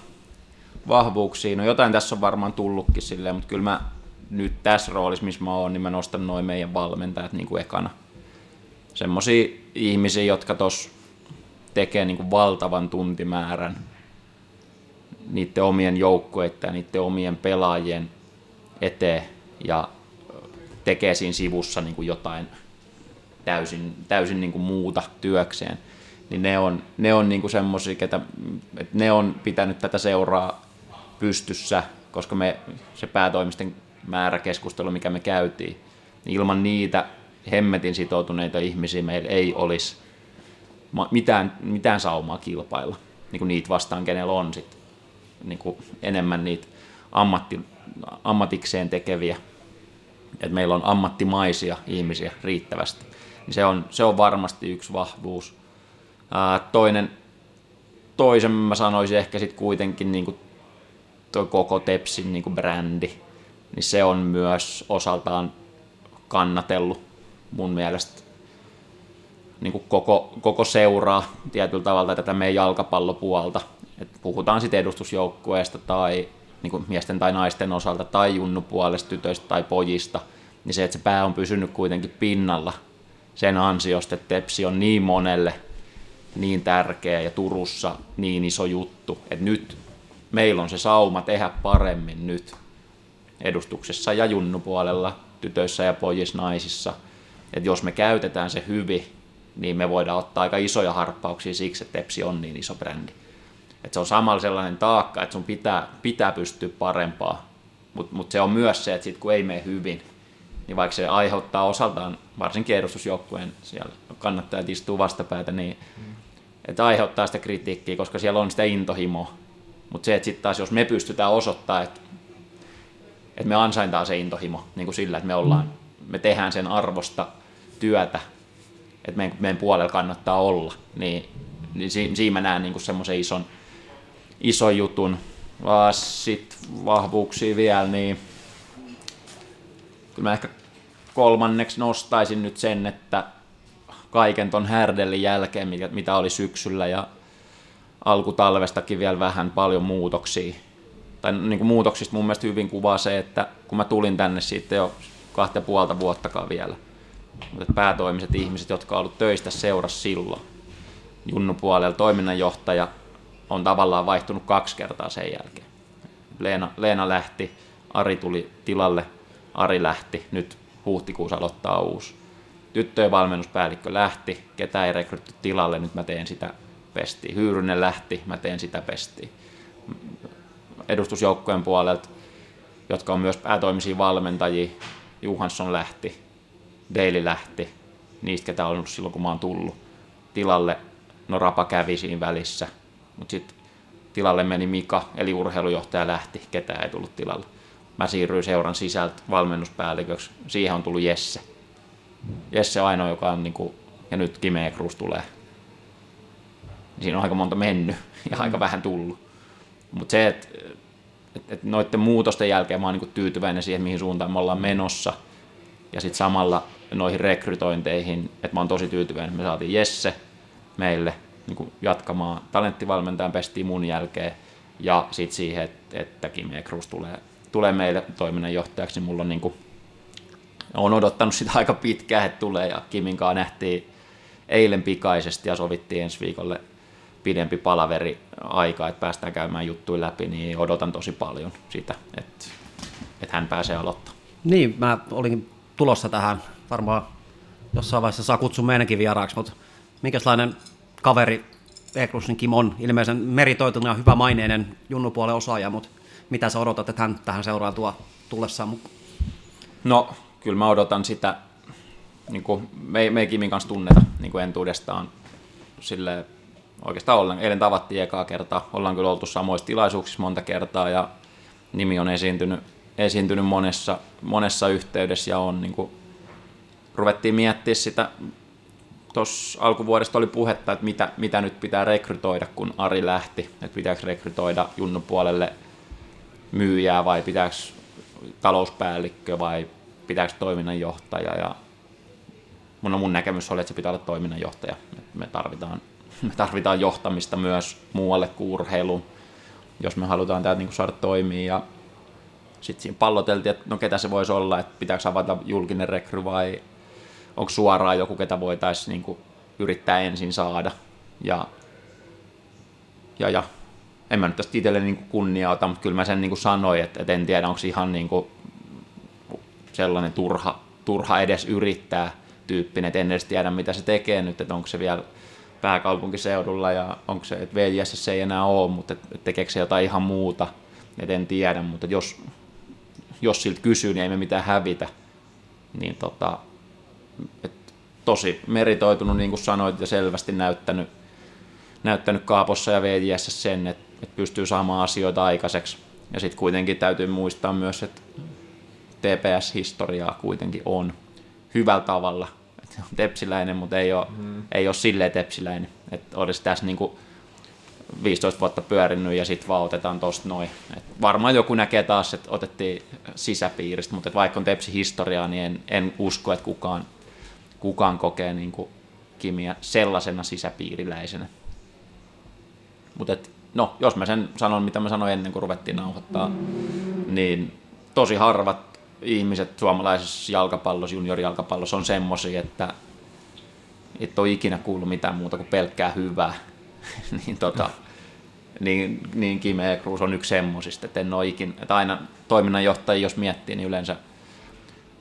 vahvuuksia, no jotain tässä on varmaan tullutkin silleen, mutta kyllä mä nyt tässä roolissa, missä mä oon, niin mä nostan noin meidän valmentajat niin kuin ekana. Semmoisia ihmisiä, jotka tos tekee niin kuin valtavan tuntimäärän niiden omien joukkueiden ja niiden omien pelaajien eteen ja tekee siinä sivussa niin kuin jotain täysin, täysin niin kuin muuta työkseen, niin ne on, ne on niin semmoisia, että ne on pitänyt tätä seuraa pystyssä, koska me, se päätoimisten määrä keskustelu, mikä me käytiin, niin ilman niitä hemmetin sitoutuneita ihmisiä meillä ei olisi mitään, mitään saumaa kilpailla niin kuin niitä vastaan, kenellä on sit, niin kuin enemmän niitä ammatti, ammatikseen tekeviä. että meillä on ammattimaisia ihmisiä riittävästi. Niin se, on, se on varmasti yksi vahvuus. Ää, toinen, toisen mä sanoisin ehkä sitten kuitenkin niin kuin toi koko Tepsin niin kuin brändi, niin se on myös osaltaan kannatellut mun mielestä niin kuin koko, koko seuraa tietyllä tavalla tätä meidän jalkapallopuolta. Et puhutaan sitten edustusjoukkueesta tai niin kuin miesten tai naisten osalta tai junnupuolesta, tytöistä tai pojista, niin se, että se pää on pysynyt kuitenkin pinnalla sen ansiosta, että Tepsi on niin monelle niin tärkeä ja Turussa niin iso juttu, että nyt meillä on se sauma tehdä paremmin nyt edustuksessa ja junnupuolella, tytöissä ja pojissa, naisissa. Että jos me käytetään se hyvin, niin me voidaan ottaa aika isoja harppauksia siksi, että Tepsi on niin iso brändi. Että se on samalla sellainen taakka, että sun pitää, pitää pystyä parempaa, mutta mut se on myös se, että sit kun ei mene hyvin, niin vaikka se aiheuttaa osaltaan, varsinkin edustusjoukkueen siellä kannattajat istuu vastapäätä, niin mm. että aiheuttaa sitä kritiikkiä, koska siellä on sitä intohimoa. Mutta se, että sitten taas jos me pystytään osoittamaan, että, että me ansaintaan se intohimo niin kuin sillä, että me ollaan, me tehdään sen arvosta työtä, että meidän, meidän puolella kannattaa olla, niin, niin si, siinä mä näen niin semmoisen ison, ison jutun. Sitten vahvuuksia vielä, niin kyllä mä ehkä kolmanneksi nostaisin nyt sen, että kaiken ton härdellin jälkeen, mitä oli syksyllä ja alkutalvestakin vielä vähän paljon muutoksia. Tai niin kuin muutoksista mun mielestä hyvin kuvaa se, että kun mä tulin tänne siitä jo kahta puolta vuottakaan vielä, mutta päätoimiset ihmiset, jotka on ollut töistä seurassa silloin, Junnu puolella toiminnanjohtaja on tavallaan vaihtunut kaksi kertaa sen jälkeen. Leena, Leena lähti, Ari tuli tilalle, Ari lähti, nyt huhtikuussa aloittaa uusi. Tyttöjen valmennuspäällikkö lähti, ketä ei rekrytty tilalle, nyt mä teen sitä pestiä. Hyyrynen lähti, mä teen sitä pestiä. Edustusjoukkojen puolelta, jotka on myös päätoimisia valmentajia, Juhansson lähti, Daily lähti, niistä ketä on ollut silloin kun mä oon tullut. Tilalle, no Rapa kävi siinä välissä, mutta sitten tilalle meni Mika, eli urheilujohtaja lähti, ketä ei tullut tilalle. Mä siirryin seuran sisältä valmennuspäälliköksi, siihen on tullut Jesse. Jesse ainoa, joka on, niin kuin, ja nyt Kime Cruz tulee siinä on aika monta mennyt ja aika mm. vähän tullut. Mutta se, että et, et noiden muutosten jälkeen mä oon niinku tyytyväinen siihen, mihin suuntaan me ollaan menossa. Ja sitten samalla noihin rekrytointeihin, että mä oon tosi tyytyväinen, että me saatiin Jesse meille niin jatkamaan talenttivalmentajan pestiin mun jälkeen. Ja sitten siihen, että, että Kim Ekrus tulee, tulee meille toiminnanjohtajaksi, niin mulla on niin kuin, on odottanut sitä aika pitkään, että tulee ja Kimin kanssa nähtiin eilen pikaisesti ja sovittiin ensi viikolle pidempi palaveri aika, että päästään käymään juttuja läpi, niin odotan tosi paljon sitä, että, että hän pääsee aloittamaan. Niin, mä olin tulossa tähän, varmaan jossain vaiheessa saa kutsua meidänkin vieraaksi, mutta minkälainen kaveri Ekrusin Kim on, ilmeisen meritoitunut ja hyvä maineinen junnupuolen osaaja, mutta mitä sä odotat, että hän tähän seuraan tuo tullessaan mukaan? No, kyllä mä odotan sitä, niin kuin me, me ei Kimin kanssa tunneta niin kuin entuudestaan sille oikeastaan ollaan. Eilen tavattiin ekaa kertaa. Ollaan kyllä oltu samoissa tilaisuuksissa monta kertaa ja nimi on esiintynyt, esiintynyt monessa, monessa yhteydessä ja on niin kuin, ruvettiin miettiä sitä, tuossa alkuvuodesta oli puhetta, että mitä, mitä nyt pitää rekrytoida, kun Ari lähti, että pitääkö rekrytoida Junnu puolelle myyjää vai pitääkö talouspäällikkö vai pitääkö toiminnanjohtaja ja mun, mun näkemys oli, että se pitää olla toiminnanjohtaja. Me tarvitaan me tarvitaan johtamista myös muualle kuin urheiluun. jos me halutaan tämä niin saada toimia. Ja sitten siinä palloteltiin, että no ketä se voisi olla, että pitääkö avata julkinen rekry vai onko suoraan joku, ketä voitaisiin niin kuin yrittää ensin saada. Ja, ja, ja en mä nyt tästä itselle niin kunnia ota, mutta kyllä mä sen niin kuin sanoin, että, että en tiedä, onko ihan niin kuin sellainen turha, turha edes yrittää tyyppinen, että en edes tiedä, mitä se tekee nyt, että onko se vielä pääkaupunkiseudulla ja onko se, että VJS se ei enää ole, mutta tekeekö se jotain ihan muuta, että en tiedä, mutta jos, jos siltä kysyy, niin ei me mitään hävitä, niin tota, et tosi meritoitunut, niin kuin sanoit, ja selvästi näyttänyt, näyttänyt Kaapossa ja VJS sen, että, että pystyy saamaan asioita aikaiseksi. Ja sitten kuitenkin täytyy muistaa myös, että TPS-historiaa kuitenkin on hyvällä tavalla. On tepsiläinen, mutta ei ole, hmm. ei ole silleen tepsiläinen. Että olisi tässä niinku 15 vuotta pyörinyt ja sitten vaan otetaan tosta noin. Et varmaan joku näkee taas, että otettiin sisäpiiristä, mutta vaikka on tepsi historiaa, niin en, en usko, että kukaan, kukaan kokee niinku Kimiä sellaisena sisäpiiriläisenä. Mutta no, jos mä sen sanon, mitä mä sanoin ennen kuin ruvettiin nauhoittaa, niin tosi harvat ihmiset suomalaisessa jalkapallossa, juniorijalkapallossa on semmoisia, että et ole ikinä kuullut mitään muuta kuin pelkkää hyvää. niin, tota, niin, niin Kime Cruz on yksi semmoisista, että en ikinä, että aina toiminnanjohtaja, jos miettii, niin yleensä,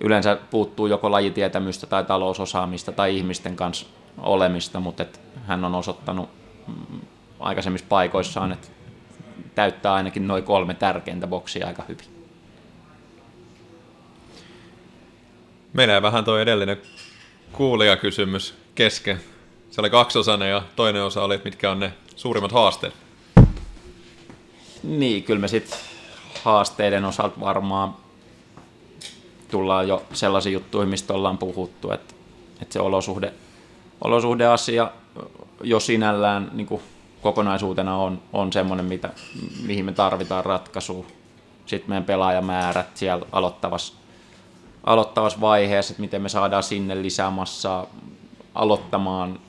yleensä puuttuu joko lajitietämystä tai talousosaamista tai ihmisten kanssa olemista, mutta että hän on osoittanut mm, aikaisemmissa paikoissaan, että täyttää ainakin noin kolme tärkeintä boksia aika hyvin. Menee vähän tuo edellinen kuulijakysymys kesken. Se oli kaksosainen ja toinen osa oli, että mitkä on ne suurimmat haasteet. Niin, kyllä me sitten haasteiden osalta varmaan tullaan jo sellaisiin juttuihin, mistä ollaan puhuttu, että, että se olosuhde, olosuhdeasia jo sinällään niin kuin kokonaisuutena on, on semmoinen, mitä, mihin me tarvitaan ratkaisua. Sitten meidän pelaajamäärät siellä aloittavassa aloittavassa vaiheessa, että miten me saadaan sinne lisämassa aloittamaan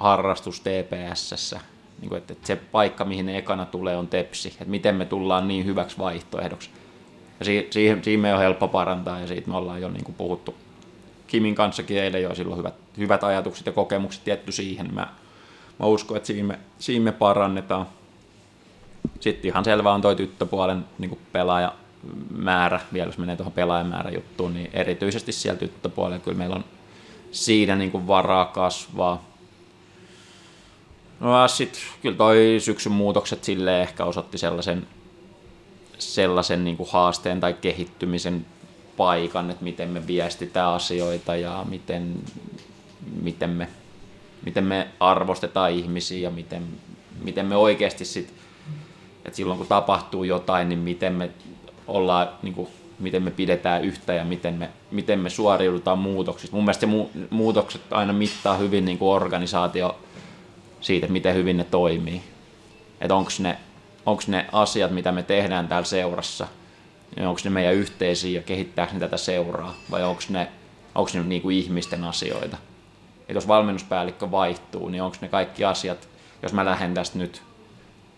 harrastus TPSssä. Niin kuin, että se paikka, mihin ne ekana tulee, on tepsi. Että miten me tullaan niin hyväksi vaihtoehdoksi. Ja siihen, siihen me on helppo parantaa ja siitä me ollaan jo niin kuin puhuttu Kimin kanssakin eilen jo silloin hyvät, hyvät ajatukset ja kokemukset tietty siihen. Mä, mä uskon, että siinä me, siinä me parannetaan. Sitten ihan selvä on toi tyttöpuolen niin pelaaja määrä, vielä jos menee tuohon pelaajamäärä juttuun, niin erityisesti siellä tyttöpuolella kyllä meillä on siinä niin kuin varaa kasvaa. No sitten kyllä toi syksyn muutokset sille ehkä osoitti sellaisen, sellaisen niin kuin haasteen tai kehittymisen paikan, että miten me viestitään asioita ja miten, miten, me, miten me arvostetaan ihmisiä ja miten, miten me oikeasti sit, että silloin kun tapahtuu jotain, niin miten me ollaan, niin kuin, miten me pidetään yhtä ja miten me, miten me suoriudutaan muutoksista. Mun mielestä mu- muutokset aina mittaa hyvin niin kuin organisaatio siitä, miten hyvin ne toimii. Että onko ne, onks ne asiat, mitä me tehdään täällä seurassa, niin onko ne meidän yhteisiä ja kehittääkö ne tätä seuraa, vai onko ne, onks ne niin kuin ihmisten asioita. Et jos valmennuspäällikkö vaihtuu, niin onko ne kaikki asiat, jos mä lähden tästä nyt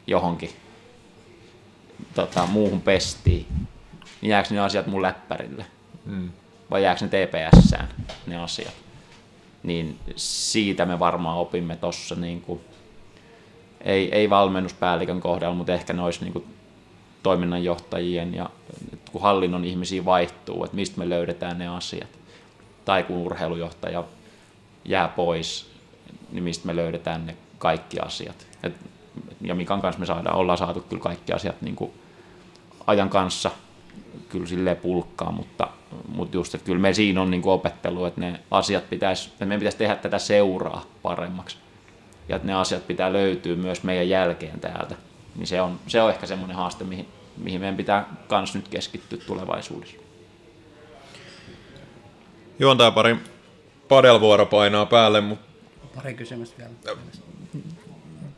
johonkin tota, muuhun pestiin, niin jääkö ne asiat mun läppärille? Mm. Vai jääkö ne TPSään ne asiat? Niin siitä me varmaan opimme tuossa niin kuin, ei, ei valmennuspäällikön kohdalla, mutta ehkä ne olisi niin kuin toiminnanjohtajien ja kun hallinnon ihmisiä vaihtuu, että mistä me löydetään ne asiat. Tai kun urheilujohtaja jää pois, niin mistä me löydetään ne kaikki asiat. Et ja Mikan kanssa me saadaan, ollaan saatu kyllä kaikki asiat niin kuin ajan kanssa kyllä silleen pulkkaa, mutta, mutta just, että kyllä me siinä on niin kuin opettelu, että ne asiat pitäisi, että meidän pitäisi tehdä tätä seuraa paremmaksi. Ja että ne asiat pitää löytyä myös meidän jälkeen täältä. Niin se on, se on ehkä semmoinen haaste, mihin, mihin meidän pitää kans nyt keskittyä tulevaisuudessa. Juontaa pari padelvuoro painaa päälle, mutta Pari kysymystä vielä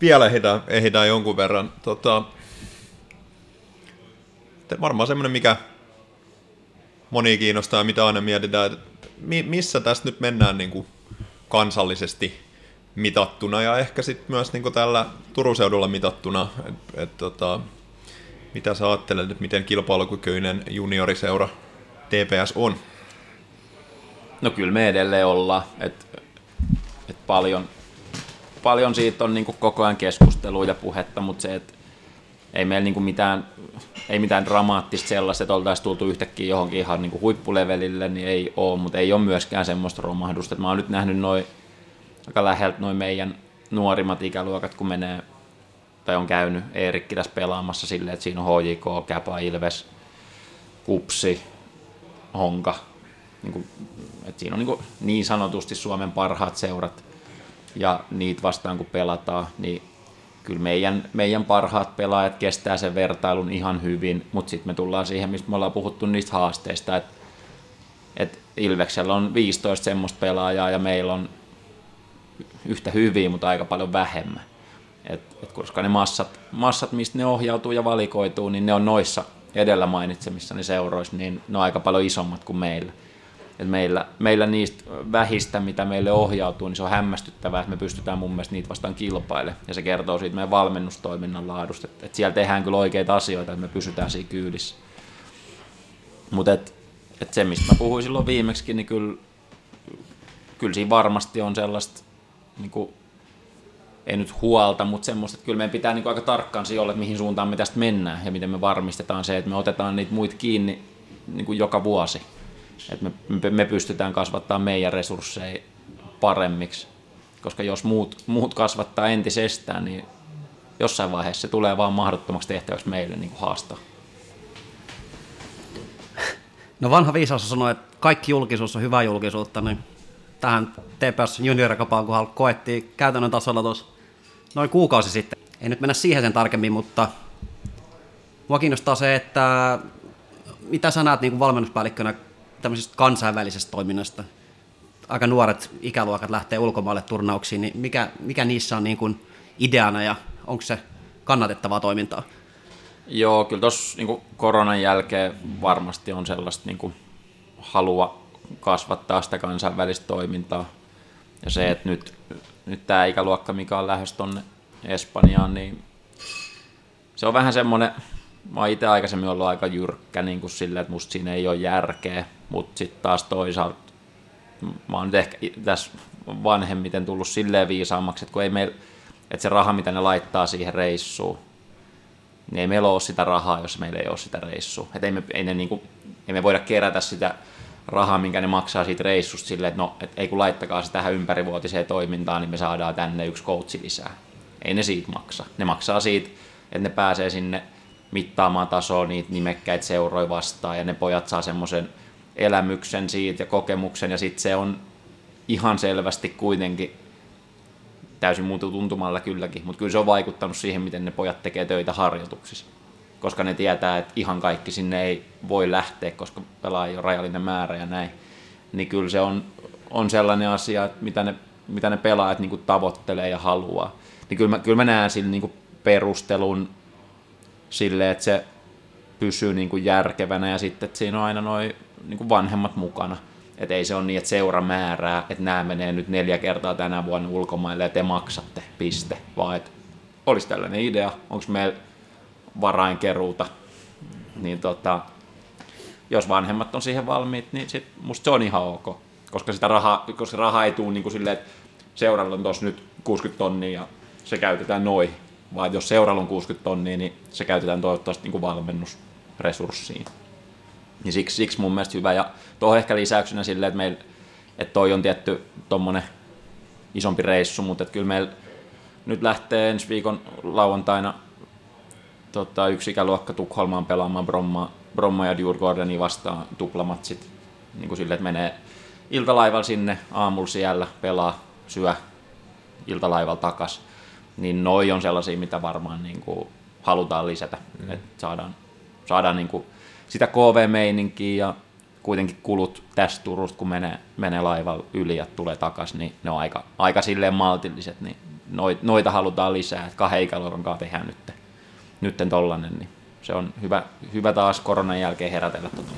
vielä ehditään, ehditään jonkun verran. Tota, varmaan semmoinen, mikä moni kiinnostaa, mitä aina mietitään, että missä tässä nyt mennään niin kuin kansallisesti mitattuna ja ehkä sitten myös niin kuin tällä Turun seudulla mitattuna. Et, et, tota, Mitä sä ajattelet, että miten kilpailukykyinen junioriseura TPS on? No kyllä me edelleen ollaan, että et paljon, paljon siitä on niinku koko ajan keskustelua ja puhetta, mutta se, että ei meillä niinku mitään, ei mitään dramaattista sellaista, että oltaisiin tultu yhtäkkiä johonkin ihan niinku huippulevelille, niin ei ole, mutta ei ole myöskään semmoista romahdusta. Mä oon nyt nähnyt noin aika läheltä noin meidän nuorimmat ikäluokat, kun menee tai on käynyt Eerikki tässä pelaamassa silleen, että siinä on HJK, Käpa, Ilves, Kupsi, Honka. Niin, kuin, että siinä on niin, kuin niin sanotusti Suomen parhaat seurat ja niitä vastaan kun pelataan, niin kyllä meidän, meidän parhaat pelaajat kestää sen vertailun ihan hyvin, mutta sitten me tullaan siihen, mistä me ollaan puhuttu niistä haasteista, että, että Ilveksellä on 15 semmoista pelaajaa ja meillä on yhtä hyviä, mutta aika paljon vähemmän. Et, et koska ne massat, massat, mistä ne ohjautuu ja valikoituu, niin ne on noissa edellä mainitsemissani seuroissa, niin ne on aika paljon isommat kuin meillä. Et meillä, meillä niistä vähistä, mitä meille ohjautuu, niin se on hämmästyttävää, että me pystytään mun mielestä niitä vastaan kilpailemaan. Ja se kertoo siitä meidän valmennustoiminnan laadusta, että, et siellä tehdään kyllä oikeita asioita, että me pysytään siinä kyydissä. Mutta et, et se, mistä mä puhuin silloin viimeksi, niin kyllä, kyllä siinä varmasti on sellaista niin kuin ei nyt huolta, mutta semmoista, että kyllä meidän pitää niin aika tarkkaan olla, että mihin suuntaan me tästä mennään ja miten me varmistetaan se, että me otetaan niitä muita kiinni niin kuin joka vuosi. Että me, me, pystytään kasvattamaan meidän resursseja paremmiksi, koska jos muut, muut kasvattaa entisestään, niin jossain vaiheessa se tulee vaan mahdottomaksi tehtäväksi meille niin kuin haastaa. No vanha viisaus sanoi, että kaikki julkisuus on hyvä julkisuutta, niin tähän TPS juniorikapaan, kun koettiin käytännön tasolla tuossa noin kuukausi sitten. Ei nyt mennä siihen sen tarkemmin, mutta mua kiinnostaa se, että mitä sä näet niin kuin valmennuspäällikkönä tämmöisestä kansainvälisestä toiminnasta? Aika nuoret ikäluokat lähtee ulkomaille turnauksiin, niin mikä, mikä niissä on niin kuin ideana ja onko se kannatettavaa toimintaa? Joo, kyllä tuossa niin koronan jälkeen varmasti on sellaista niin kuin halua kasvattaa sitä kansainvälistä toimintaa. Ja se, että nyt, nyt tämä ikäluokka, mikä on lähes tuonne Espanjaan, niin se on vähän semmoinen, mä oon itse aikaisemmin ollut aika jyrkkä niin kuin sille, että musta siinä ei ole järkeä, mutta sitten taas toisaalta mä oon nyt ehkä tässä vanhemmiten tullut silleen viisaammaksi, että kun ei meillä, että se raha, mitä ne laittaa siihen reissuun, niin ei meillä ole sitä rahaa, jos meillä ei ole sitä reissua. Että ei me, ei, ne niin kuin, ei me voida kerätä sitä rahaa, minkä ne maksaa siitä reissusta silleen, että no, et ei kun laittakaa se tähän ympärivuotiseen toimintaan, niin me saadaan tänne yksi coachi lisää. Ei ne siitä maksa. Ne maksaa siitä, että ne pääsee sinne mittaamaan tasoa niitä nimekkäitä seuroi vastaan ja ne pojat saa semmoisen elämyksen siitä ja kokemuksen ja sitten se on ihan selvästi kuitenkin täysin muutu tuntumalla kylläkin, mutta kyllä se on vaikuttanut siihen, miten ne pojat tekee töitä harjoituksissa koska ne tietää, että ihan kaikki sinne ei voi lähteä, koska pelaajia on rajallinen määrä ja näin. Niin kyllä se on, on sellainen asia, että mitä ne, mitä ne pelaajat niin tavoittelee ja haluaa. Niin kyllä mä, kyllä mä näen sillä niin perustelun sille, että se pysyy niin kuin järkevänä ja sitten, että siinä on aina noin niin vanhemmat mukana. Että ei se ole niin, että seura määrää, että nämä menee nyt neljä kertaa tänä vuonna ulkomaille ja te maksatte, piste. Vaan että olisi tällainen idea, onko meillä varainkeruuta, niin tota, jos vanhemmat on siihen valmiit, niin sit musta se on ihan ok. Koska sitä rahaa, koska raha ei tule niin kuin silleen, että seuralla on tuossa nyt 60 tonnia ja se käytetään noin. Vaan jos seuralla on 60 tonnia, niin se käytetään toivottavasti niin kuin valmennusresurssiin. Niin siksi, siksi mun mielestä hyvä. Ja tuohon ehkä lisäyksenä silleen, että, meillä, että toi on tietty tuommoinen isompi reissu, mutta että kyllä meillä nyt lähtee ensi viikon lauantaina tota, yksi ikäluokka Tukholmaan pelaamaan Bromma, Bromma ja Djurgårdeni vastaan tuplamatsit. Niin kuin sille, että menee iltalaivalla sinne, aamulla siellä, pelaa, syö iltalaivalla takas. Niin noi on sellaisia, mitä varmaan niin kuin halutaan lisätä. Mm. Että saadaan, saadaan niin kuin sitä KV-meininkiä ja kuitenkin kulut tästä Turusta, kun menee, menee laivalla yli ja tulee takaisin, niin ne on aika, aika silleen maltilliset, niin noita halutaan lisää, että kahden ikäluokan kanssa tehdään nyt nytten tollanen, niin se on hyvä, hyvä taas koronan jälkeen herätellä tuota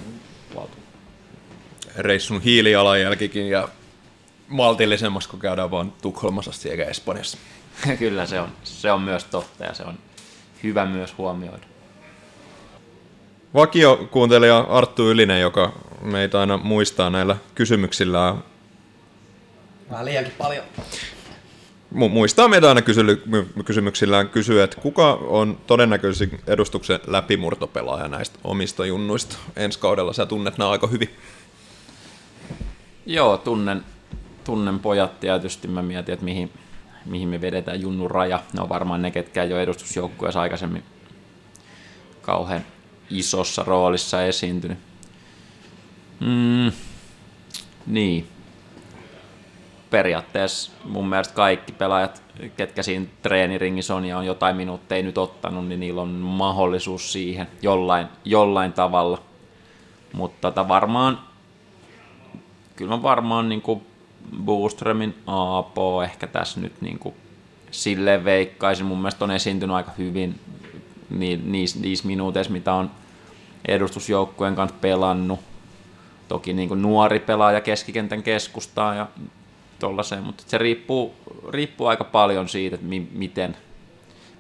puolta. Reissun hiilijalanjälkikin ja maltillisemmaksi, kun käydään vaan Tukholmassa eikä Espanjassa. Kyllä se on, se on myös totta ja se on hyvä myös huomioida. Vakiokuuntelija Arttu Ylinen, joka meitä aina muistaa näillä kysymyksillään, Vähän liiankin paljon. mu- muistaa meitä aina kysely- my- kysymyksillään kysyä, että kuka on todennäköisin edustuksen läpimurtopelaaja näistä omista junnuista ensi kaudella. Sä tunnet nämä aika hyvin. Joo, tunnen, tunnen pojat tietysti. Mä mietin, että mihin, mihin me vedetään junnun raja. Ne on varmaan ne, ketkä ole edustusjoukkueessa aikaisemmin kauhean isossa roolissa esiintynyt. Mm, niin. Periaatteessa mun mielestä kaikki pelaajat, ketkä siinä treeniringissä on ja on jotain minuutteja nyt ottanut, niin niillä on mahdollisuus siihen jollain, jollain tavalla. Mutta tota varmaan kyllä mä varmaan niin kuin Boostremin Aapo ehkä tässä nyt niin kuin silleen veikkaisin. Mun mielestä on esiintynyt aika hyvin ni- niissä, niissä minuuteissa, mitä on edustusjoukkueen kanssa pelannut. Toki niin kuin nuori pelaaja keskikentän keskustaa ja tollaiseen, mutta se riippuu, riippuu aika paljon siitä, että mi- miten,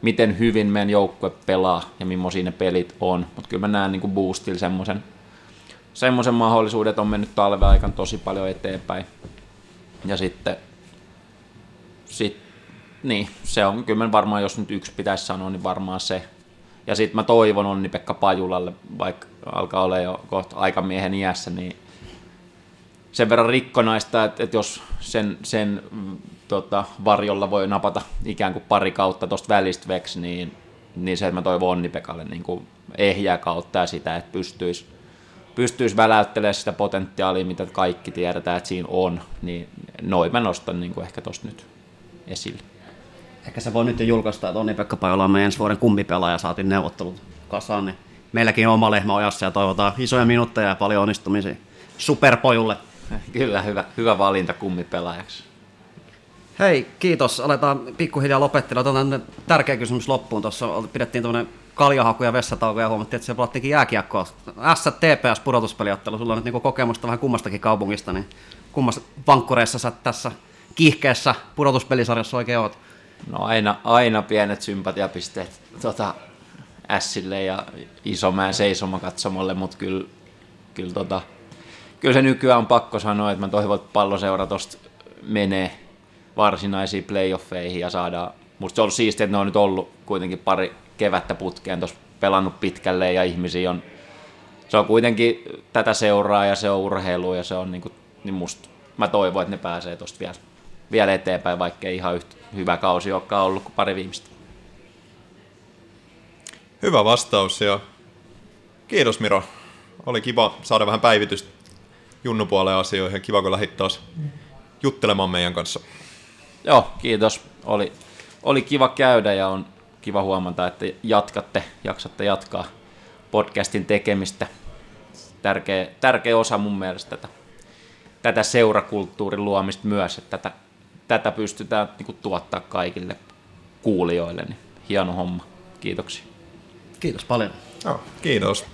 miten hyvin meidän joukkue pelaa ja millaisia ne pelit on. Mutta kyllä mä näen niin Boostilla semmoisen semmoisen mahdollisuudet on mennyt talven aikana tosi paljon eteenpäin. Ja sitten, sit, niin, se on kyllä varmaan, jos nyt yksi pitäisi sanoa, niin varmaan se. Ja sitten mä toivon Onni-Pekka Pajulalle, vaikka alkaa olla jo kohta aikamiehen iässä, niin sen verran rikkonaista, että, että jos sen, sen mm, tota, varjolla voi napata ikään kuin pari kautta tuosta välistä veksi, niin, niin se, että mä toivon Onni-Pekalle niin kuin ehjää kautta ja sitä, että pystyisi pystyisi väläyttelemään sitä potentiaalia, mitä kaikki tiedetään, että siinä on, niin noin mä nostan niin kuin ehkä tosta nyt esille. Ehkä se voi nyt jo julkaista, että Onni-Pekka Pajola on meidän ensi vuoden kummipelaaja, saatiin neuvottelut kasaan, niin meilläkin on oma lehmä ojassa ja toivotaan isoja minuutteja ja paljon onnistumisia superpojulle. Kyllä, hyvä, hyvä valinta kummipelaajaksi. Hei, kiitos. Aletaan pikkuhiljaa lopettella. Otetaan tärkeä kysymys loppuun. Tuossa pidettiin tuommoinen kaljahaku ja vessatauko ja huomattiin, että se pelattiinkin jääkiekkoa. S-TPS pudotuspeliottelu. Sulla on nyt niinku kokemusta vähän kummastakin kaupungista, niin kummassa vankkureissa sä tässä kiihkeässä pudotuspelisarjassa oikein oot? No aina, aina pienet sympatiapisteet tota, Ässille ja Isomäen seisomakatsomolle, mutta kyllä, kyllä, tota, kyllä se nykyään on pakko sanoa, että mä toivon, että palloseura tosta menee varsinaisiin playoffeihin ja saadaan, musta se on ollut siistiä, että ne on nyt ollut kuitenkin pari kevättä putkeen tuossa pelannut pitkälle ja ihmisiä on, se on kuitenkin tätä seuraa ja se on urheilu ja se on niin, kuin, niin musta, mä toivon, että ne pääsee tosta vielä, vielä eteenpäin, vaikka ei ihan yhtä hyvä kausi olekaan ollut kuin pari viimeistä. Hyvä vastaus ja kiitos Miro. Oli kiva saada vähän päivitystä junnupuoleen asioihin ja kiva kun lähdit taas juttelemaan meidän kanssa. Joo, kiitos. Oli, oli kiva käydä ja on kiva huomata, että jatkatte, jaksatte jatkaa podcastin tekemistä. Tärkeä, tärkeä osa mun mielestä tätä, tätä seurakulttuurin luomista myös, että tätä, tätä pystytään niin tuottaa kaikille kuulijoille. Niin hieno homma. Kiitoksia. Kiitos paljon. Joo, kiitos.